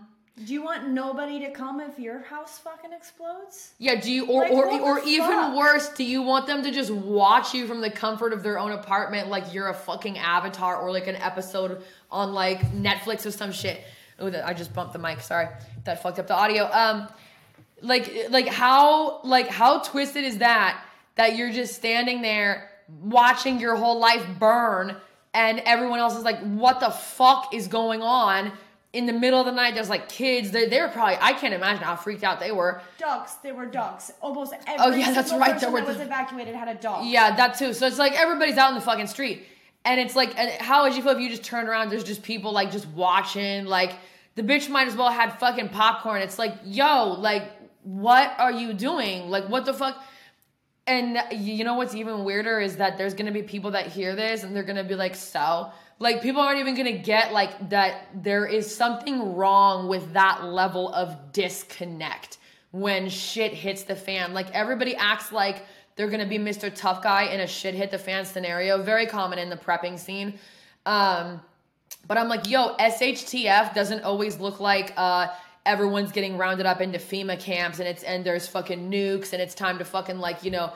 Do you want nobody to come if your house fucking explodes? Yeah, do you or Like, or, or even fuck? worse, do you want them to just watch you from the comfort of their own apartment like you're a fucking avatar or like an episode on like Netflix or some shit? Oh, I just bumped the mic. Sorry, that fucked up the audio. Um, like like how like how twisted is that that you're just standing there watching your whole life burn and everyone else is like, what the fuck is going on? In the middle of the night, there's like kids. They, they were probably, I can't imagine how freaked out they were. Dogs. They were dogs. Almost oh, every Oh, yeah, that's right, there were that was evacuated had a dog. Yeah, that too. So it's like everybody's out in the fucking street. And it's like, how would you feel if you just turned around? There's just people like just watching. Like the bitch might as well had fucking popcorn. It's like, yo, like, what are you doing? Like, what the fuck? And you know what's even weirder is that there's gonna be people that hear this and they're gonna be like, so. Like, people aren't even gonna get like that there is something wrong with that level of disconnect when shit hits the fan. Like, everybody acts like they're gonna be Mr. Tough Guy in a shit hit the fan scenario. Very common in the prepping scene. Um, but I'm like, yo, SHTF doesn't always look like uh everyone's getting rounded up into FEMA camps and it's and there's fucking nukes and it's time to fucking like, you know,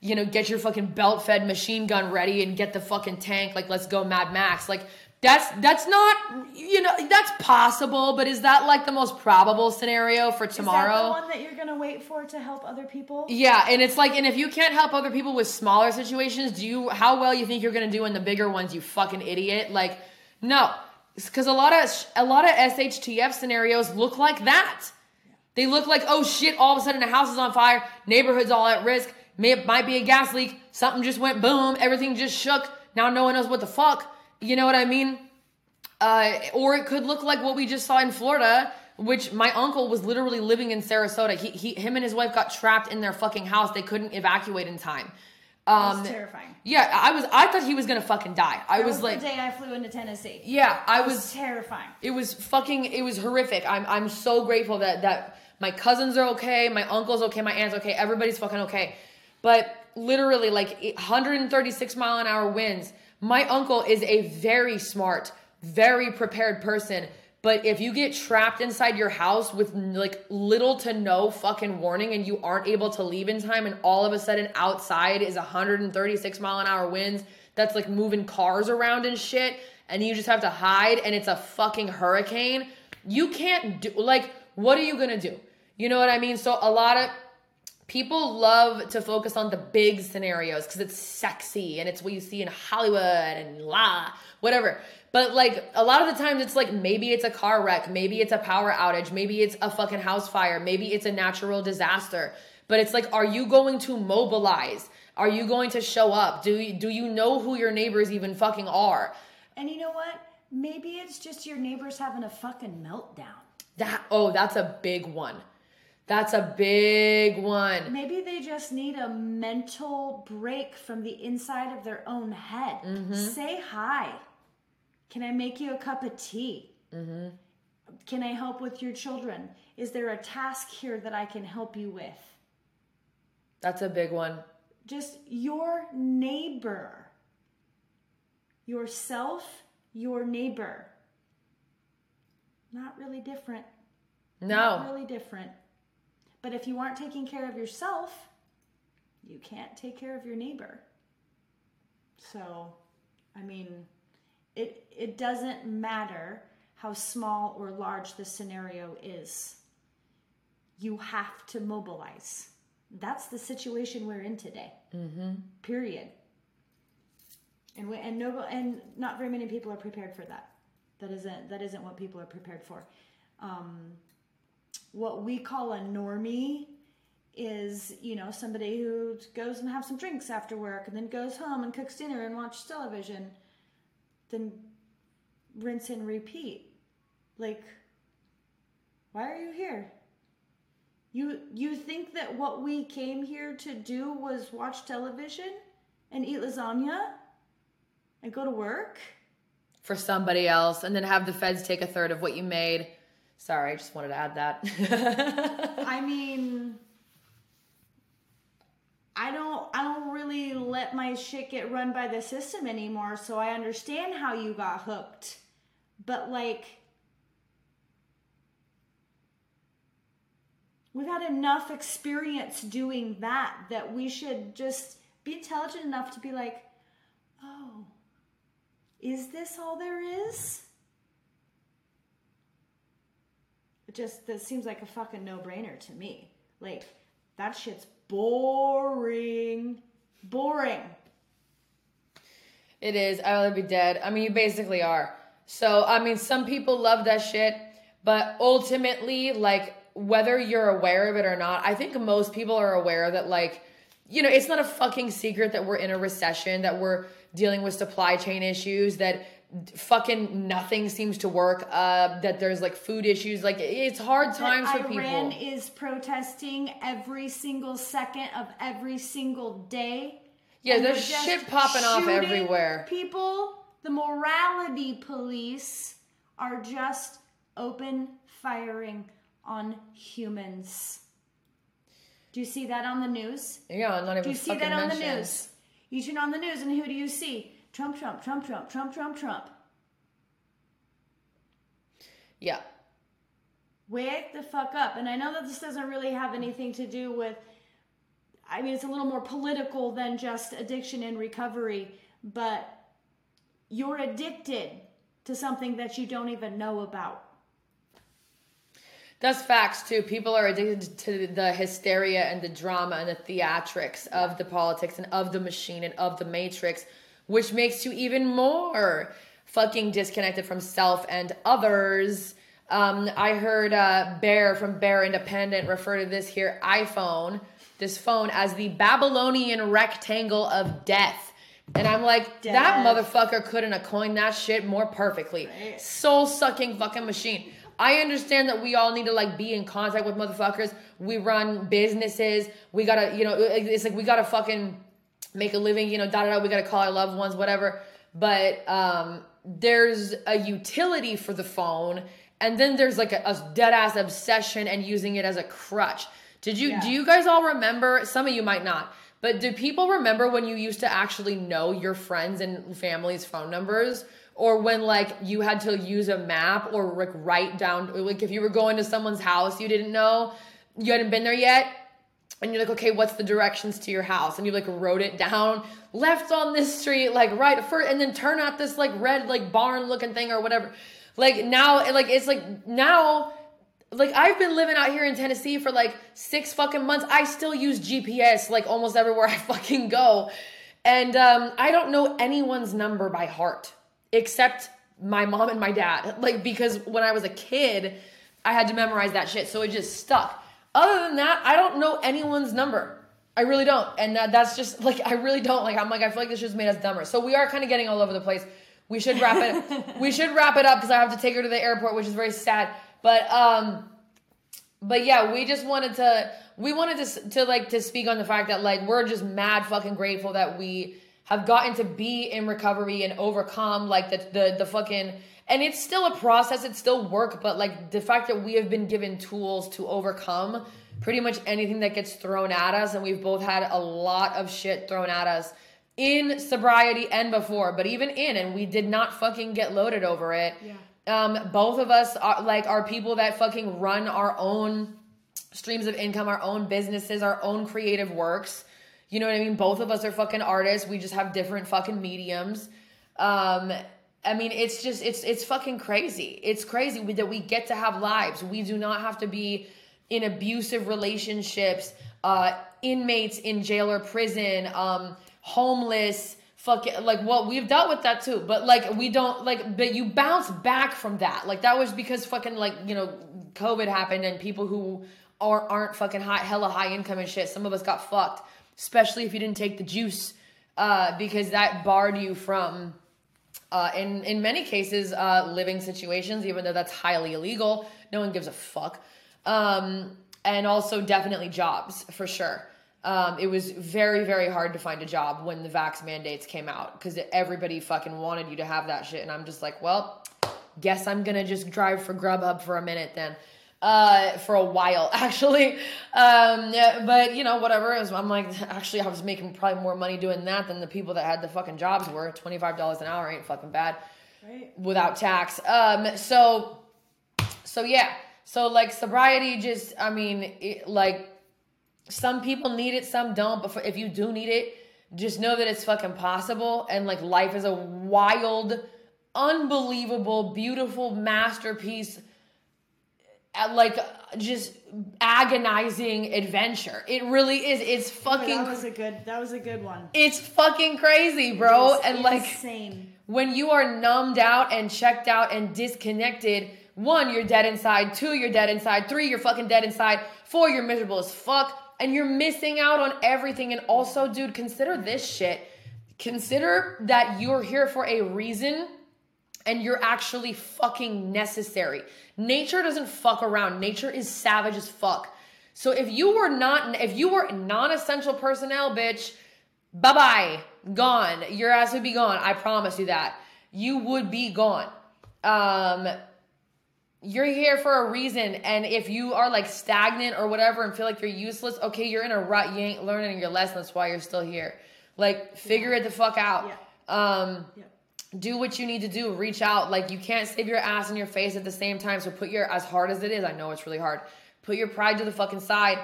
you know, get your fucking belt fed machine gun ready and get the fucking tank. Like, let's go Mad Max. Like, that's that's not you know, that's possible, but is that like the most probable scenario for Is that tomorrow? the one that you're gonna wait for to help other people? Yeah, and it's like, and if you can't help other people with smaller situations, do you? How well you think you're gonna do in the bigger ones? You fucking idiot! Like, no, because a lot of a lot of SHTF scenarios look like that. They look like, oh shit! All of a sudden, a house is on fire, neighborhood's all at risk. May, it might be a gas leak. Something just went boom. Everything just shook. Now no one knows what the fuck. You know what I mean? Uh, or it could look like what we just saw in Florida, which my uncle was literally living in Sarasota. He, he, him and his wife got trapped in their fucking house. They couldn't evacuate in time. Um, terrifying. Yeah, I was. I thought he was gonna fucking die. I That was, was like, the day I flew into Tennessee. yeah, I It was was. terrifying. It was fucking. It was horrific. I'm. I'm so grateful that that my cousins are okay, my uncle's okay, my aunt's okay, everybody's fucking okay. But literally, like 136 mile an hour winds. My uncle is a very smart, very prepared person. But if you get trapped inside your house with like little to no fucking warning and you aren't able to leave in time, and all of a sudden outside is 136 mile an hour winds that's like moving cars around and shit, and you just have to hide and it's a fucking hurricane, you can't do like, what are you gonna do? You know what I mean? So a lot of people love to focus on the big scenarios because it's sexy and it's what you see in Hollywood and la whatever. But like a lot of the times it's like maybe it's a car wreck, maybe it's a power outage, maybe it's a fucking house fire, maybe it's a natural disaster. But it's like are you going to mobilize? Are you going to show up? Do you do you know who your neighbors even fucking are? And you know what? Maybe it's just your neighbors having a fucking meltdown. That oh, that's a big one. That's a big one. Maybe they just need a mental break from the inside of their own head. Mm-hmm. Say hi. Can I make you a cup of tea? Mm-hmm. Can I help with your children? Is there a task here that I can help you with? That's a big one. Just your neighbor. Yourself, your neighbor. Not really different. Not No. really different. But if you aren't taking care of yourself, you can't take care of your neighbor. So, I mean, it it doesn't matter how small or large the scenario is. You have to mobilize. That's the situation we're in today. Mm-hmm. Period. And we, and no and not very many people are prepared for that. That isn't that isn't what people are prepared for. Um, what we call a normie is you know somebody who goes and have some drinks after work and then goes home and cooks dinner and watches television then rinse and repeat. Like why are you here? You you think that what we came here to do was watch television and eat lasagna and go to work? For somebody else and then have the feds take a third of what you made. Sorry, I just wanted to add that. [laughs] I mean, I don't I don't really let my shit get run by the system anymore, so I understand how you got hooked. But like we've had enough experience doing that that we should just be intelligent enough to be like, "Oh, is this all there is?" It just that seems like a fucking no-brainer to me. Like that shit's boring. Boring. it is. I rather be dead. I mean, you basically are. So, I mean, some people love that shit, but ultimately, like, whether you're aware of it or not, I think most people are aware that, like, you know, it's not a fucking secret that we're in a recession, that we're dealing with supply chain issues, that fucking nothing seems to work, uh, that there's like food issues. Like, it's hard times that for people. Iran is protesting every single second of every single day. Yeah, there's shit popping off everywhere. People, the morality police are just open firing on humans. Do you see that on the news? Yeah, not even Do you see that on the news? You turn on the news and who do you see? Trump, Trump, Trump, Trump, Trump, Trump, Trump. Yeah. Wake the fuck up. And I know that this doesn't really have anything to do with, I mean, it's a little more political than just addiction and recovery, but you're addicted to something that you don't even know about. That's facts too. People are addicted to the hysteria and the drama and the theatrics of the politics and of the machine and of the matrix, which makes you even more fucking disconnected from self and others. Um, I heard uh, Bear from Bear Independent refer to this here iPhone. this phone as the Babylonian rectangle of death. And I'm like, that motherfucker couldn't have coined that shit more perfectly. Right. Soul sucking fucking machine. I understand that we all need to like be in contact with motherfuckers. We run businesses. We gotta, you know, it's like we gotta fucking make a living, you know, da da da. We gotta call our loved ones, whatever. But um, there's a utility for the phone, and then there's like a, a dead ass obsession and using it as a crutch. Did you? Yeah. Do you guys all remember? Some of you might not. But do people remember when you used to actually know your friends and family's phone numbers? Or when like you had to use a map or like write down like if you were going to someone's house you didn't know, you hadn't been there yet, and you're like, okay, what's the directions to your house? And you like wrote it down, left on this street, like right first, and then turn out this like red like barn looking thing or whatever. Like now, like it's like now, like I've been living out here in Tennessee for like six fucking months. I still use GPS like almost everywhere I [laughs] fucking go, and um, I don't know anyone's number by heart except my mom and my dad. Like because when I was a kid, I had to memorize that shit, so it just stuck. Other than that, I don't know anyone's number. I really don't, and that, that's just like I really don't. Like I'm like I feel like this just made us dumber. So we are kind of getting all over the place. We should wrap it. [laughs] we should wrap it up because I have to take her to the airport, which is very sad. But um, but yeah, we just wanted to we wanted to to like to speak on the fact that like we're just mad fucking grateful that we have gotten to be in recovery and overcome like the the the fucking and it's still a process, it's still work, but like the fact that we have been given tools to overcome pretty much anything that gets thrown at us and we've both had a lot of shit thrown at us in sobriety and before, but even in and we did not fucking get loaded over it. Yeah. Um, both of us are like are people that fucking run our own streams of income, our own businesses, our own creative works. You know what I mean? Both of us are fucking artists. We just have different fucking mediums. Um, I mean, it's just it's it's fucking crazy. It's crazy that we get to have lives. We do not have to be in abusive relationships, uh, inmates in jail or prison, um, homeless, fucking like well, we've dealt with that too. But like we don't like but you bounce back from that. Like that was because fucking like, you know, COVID happened and people who are aren't fucking high hella high income and shit. Some of us got fucked. Especially if you didn't take the juice. Uh, because that barred you from uh, in in many cases uh, living situations, even though that's highly illegal. No one gives a fuck. Um, and also definitely jobs for sure. Um, it was very very hard to find a job when the vax mandates came out because everybody fucking wanted you to have that shit, and I'm just like, well, guess I'm gonna just drive for Grubhub for a minute then. Uh, for a while [laughs] actually. Um, yeah, but you know, whatever. Was- I'm like, actually, I was making probably more money doing that than the people that had the fucking jobs were. Twenty five dollars an hour ain't fucking bad Right. without tax. Um, so, so yeah, so like sobriety, just I mean, it, like some people need it, some don't. But for, if you do need it, just know that it's fucking possible. And like life is a wild, unbelievable, beautiful masterpiece. Like just agonizing adventure. It really is. It's fucking. that was a good. That was a good one. it's fucking crazy, bro. And like insane. when you are numbed out and checked out and disconnected, one, you're dead inside. Two, you're dead inside. Three, you're fucking dead inside. Four, you're miserable as fuck. And you're missing out on everything. And also, dude, consider this shit. Consider that you're here for a reason and you're actually fucking necessary. Nature doesn't fuck around. Nature is savage as fuck. So if you were not, if you were non-essential personnel, bitch, bye bye, gone. Your ass would be gone. I promise you that. You would be gone. Um, you're here for a reason, and if you are like stagnant or whatever and feel like you're useless, okay, you're in a rut. You ain't learning your lesson. That's why you're still here. Like, figure it the fuck out. Um, Yeah. Do what you need to do reach out. Like you can't save your ass and your face at the same time. So put your as hard as it is i know it's really hard put your pride to the fucking side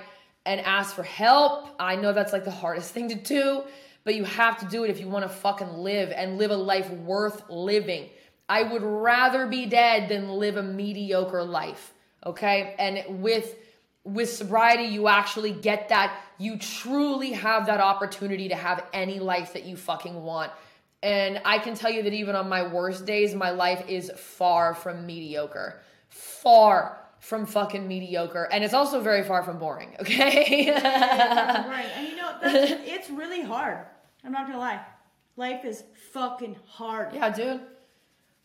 and ask for help. I know that's like the hardest thing to do but you have to do it if you want to fucking live and live a life worth living. I would rather be dead than live a mediocre life okay? And with with sobriety you actually get that. You truly have that opportunity to have any life that you fucking want and I can tell you that even on my worst days, my life is far from mediocre. Far from fucking mediocre, and it's also very far from boring. [laughs] Okay. right. And you know, [laughs] it's really hard. I'm not gonna lie. Life is fucking hard. Yeah, dude.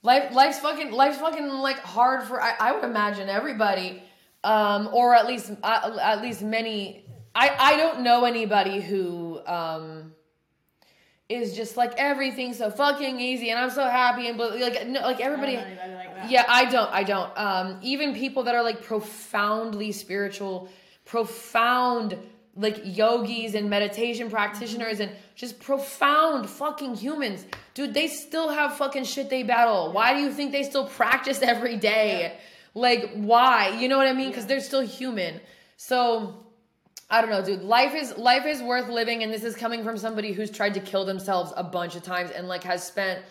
Life, life's fucking, life's fucking like hard for. I, I would imagine everybody, um, or at least, uh, at least many. I, I don't know anybody who, um, is just like everything's so fucking easy and I'm so happy and like no, like everybody I like yeah I don't I don't. Um even people that are like profoundly spiritual profound like yogis and meditation practitioners and just profound fucking humans dude they still have fucking shit they battle. Why do you think they still practice every day? Yeah. like why? You know what I mean? Because yeah. they're still human. So I don't know, dude. Life is life is worth living, and this is coming from somebody who's tried to kill themselves a bunch of times and like has spent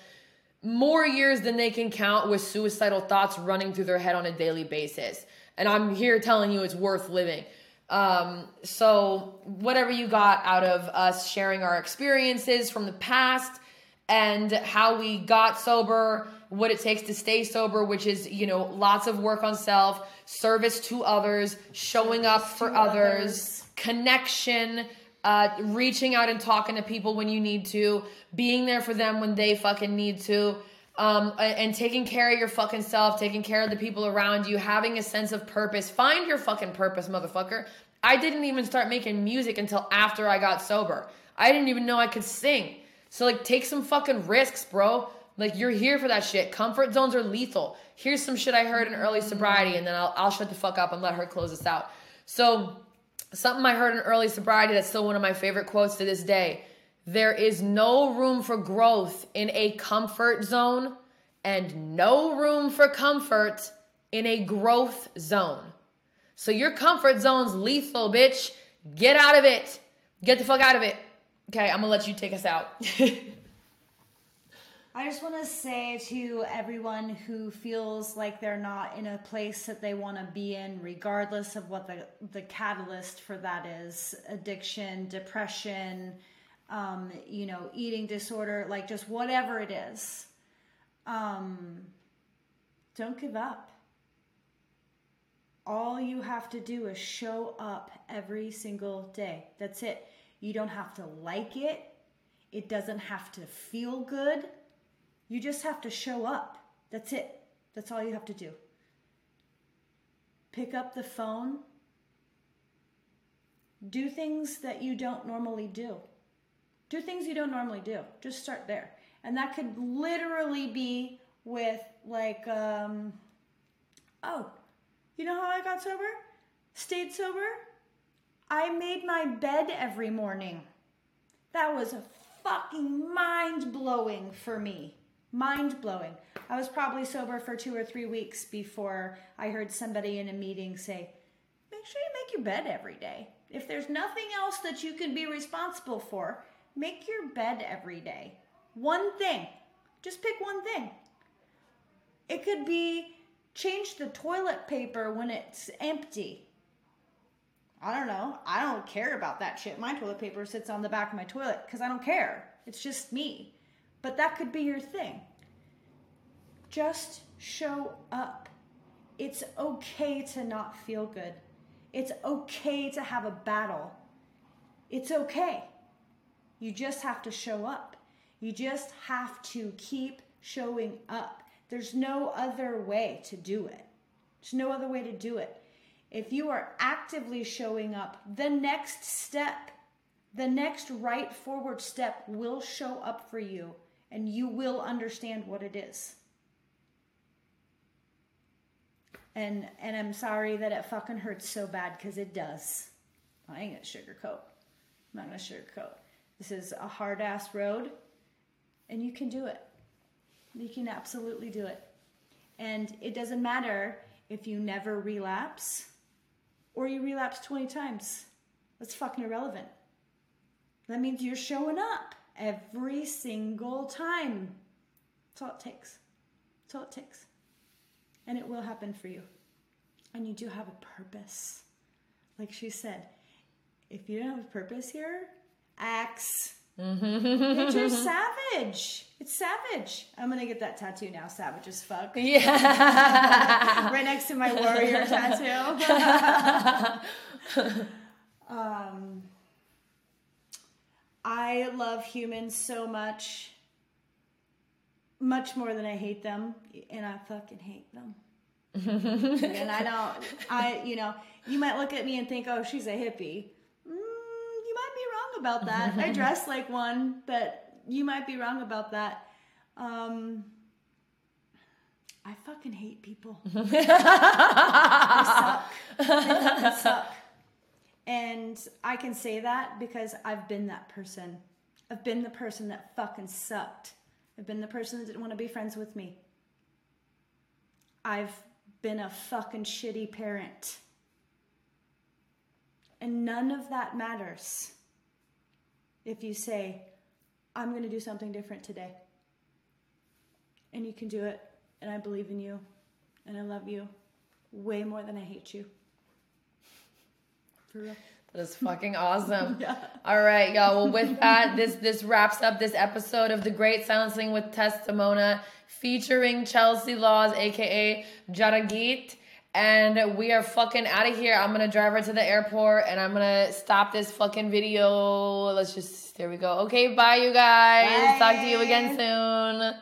more years than they can count with suicidal thoughts running through their head on a daily basis. And I'm here telling you it's worth living. Um, so whatever you got out of us sharing our experiences from the past and how we got sober, what it takes to stay sober, which is, you know, lots of work on self, service to others, showing up for others. Connection, uh, reaching out and talking to people when you need to, being there for them when they fucking need to, um, and taking care of your fucking self, taking care of the people around you, having a sense of purpose. Find your fucking purpose, motherfucker. I didn't even start making music until after I got sober. I didn't even know I could sing. So, like, take some fucking risks, bro. Like, you're here for that shit. Comfort zones are lethal. Here's some shit I heard in early sobriety, and then I'll, I'll shut the fuck up and let her close this out. So, Something I heard in early sobriety that's still one of my favorite quotes to this day. There is no room for growth in a comfort zone and no room for comfort in a growth zone. So your comfort zone's lethal, bitch. Get out of it. Get the fuck out of it. Okay, I'm gonna let you take us out. [laughs] I just want to say to everyone who feels like they're not in a place that they want to be in, regardless of what the, the catalyst for that is addiction, depression, um, you know, eating disorder, like just whatever it is, um, don't give up. All you have to do is show up every single day. That's it. You don't have to like it, it doesn't have to feel good you just have to show up. That's it. That's all you have to do. Pick up the phone. Do things that you don't normally do. Do things you don't normally do. Just start there. And that could literally be with, like, um, oh, you know how I got sober? Stayed sober? I made my bed every morning. That was fucking mind blowing for me mind blowing. I was probably sober for two or three weeks before I heard somebody in a meeting say, make sure you make your bed every day. If there's nothing else that you can be responsible for, make your bed every day. One thing. Just pick one thing. It could be change the toilet paper when it's empty. I don't know. I don't care about that shit. My toilet paper sits on the back of my toilet because I don't care. It's just me. But that could be your thing. Just show up. It's okay to not feel good. It's okay to have a battle. It's okay. You just have to show up. You just have to keep showing up. There's no other way to do it. There's no other way to do it. If you are actively showing up, the next step, the next right forward step will show up for you and you will understand what it is. And and I'm sorry that it fucking hurts so bad because it does. I ain't gonna sugarcoat. I'm not gonna sugarcoat. This is a hard ass road, and you can do it. You can absolutely do it. And it doesn't matter if you never relapse or you relapse 20 times. That's fucking irrelevant. That means you're showing up every single time. That's all it takes. That's all it takes. And it will happen for you. And you do have a purpose. Like she said, if you don't have a purpose here, axe. Nature's [laughs] savage. It's savage. I'm gonna get that tattoo now. Savage as fuck. Yeah. [laughs] right next to my warrior [laughs] tattoo. um, I love humans so much, much more than I hate them, and I fucking hate them. [laughs] and I don't, I, you know, you might look at me and think, oh, she's a hippie. Mm, you might be wrong about that. I [laughs] dress like one, but you might be wrong about that. Um, I fucking hate people. [laughs] they suck. They fucking suck. And I can say that because I've been that person. I've been the person that fucking sucked. I've been the person that didn't want to be friends with me. I've been a fucking shitty parent. And none of that matters if you say, I'm going to do something different today. And you can do it. And I believe in you. And I love you way more than I hate you. For real. That is fucking awesome. [laughs] yeah. All right, y'all. Well, with that, this this wraps up this episode of the Great Silencing with Testimona, featuring Chelsea Laws, aka Radha Geet. And we are fucking out of here. I'm gonna drive her to the airport and I'm gonna stop this fucking video. Let's just there we go. Okay, bye you guys. Bye. Talk to you again soon.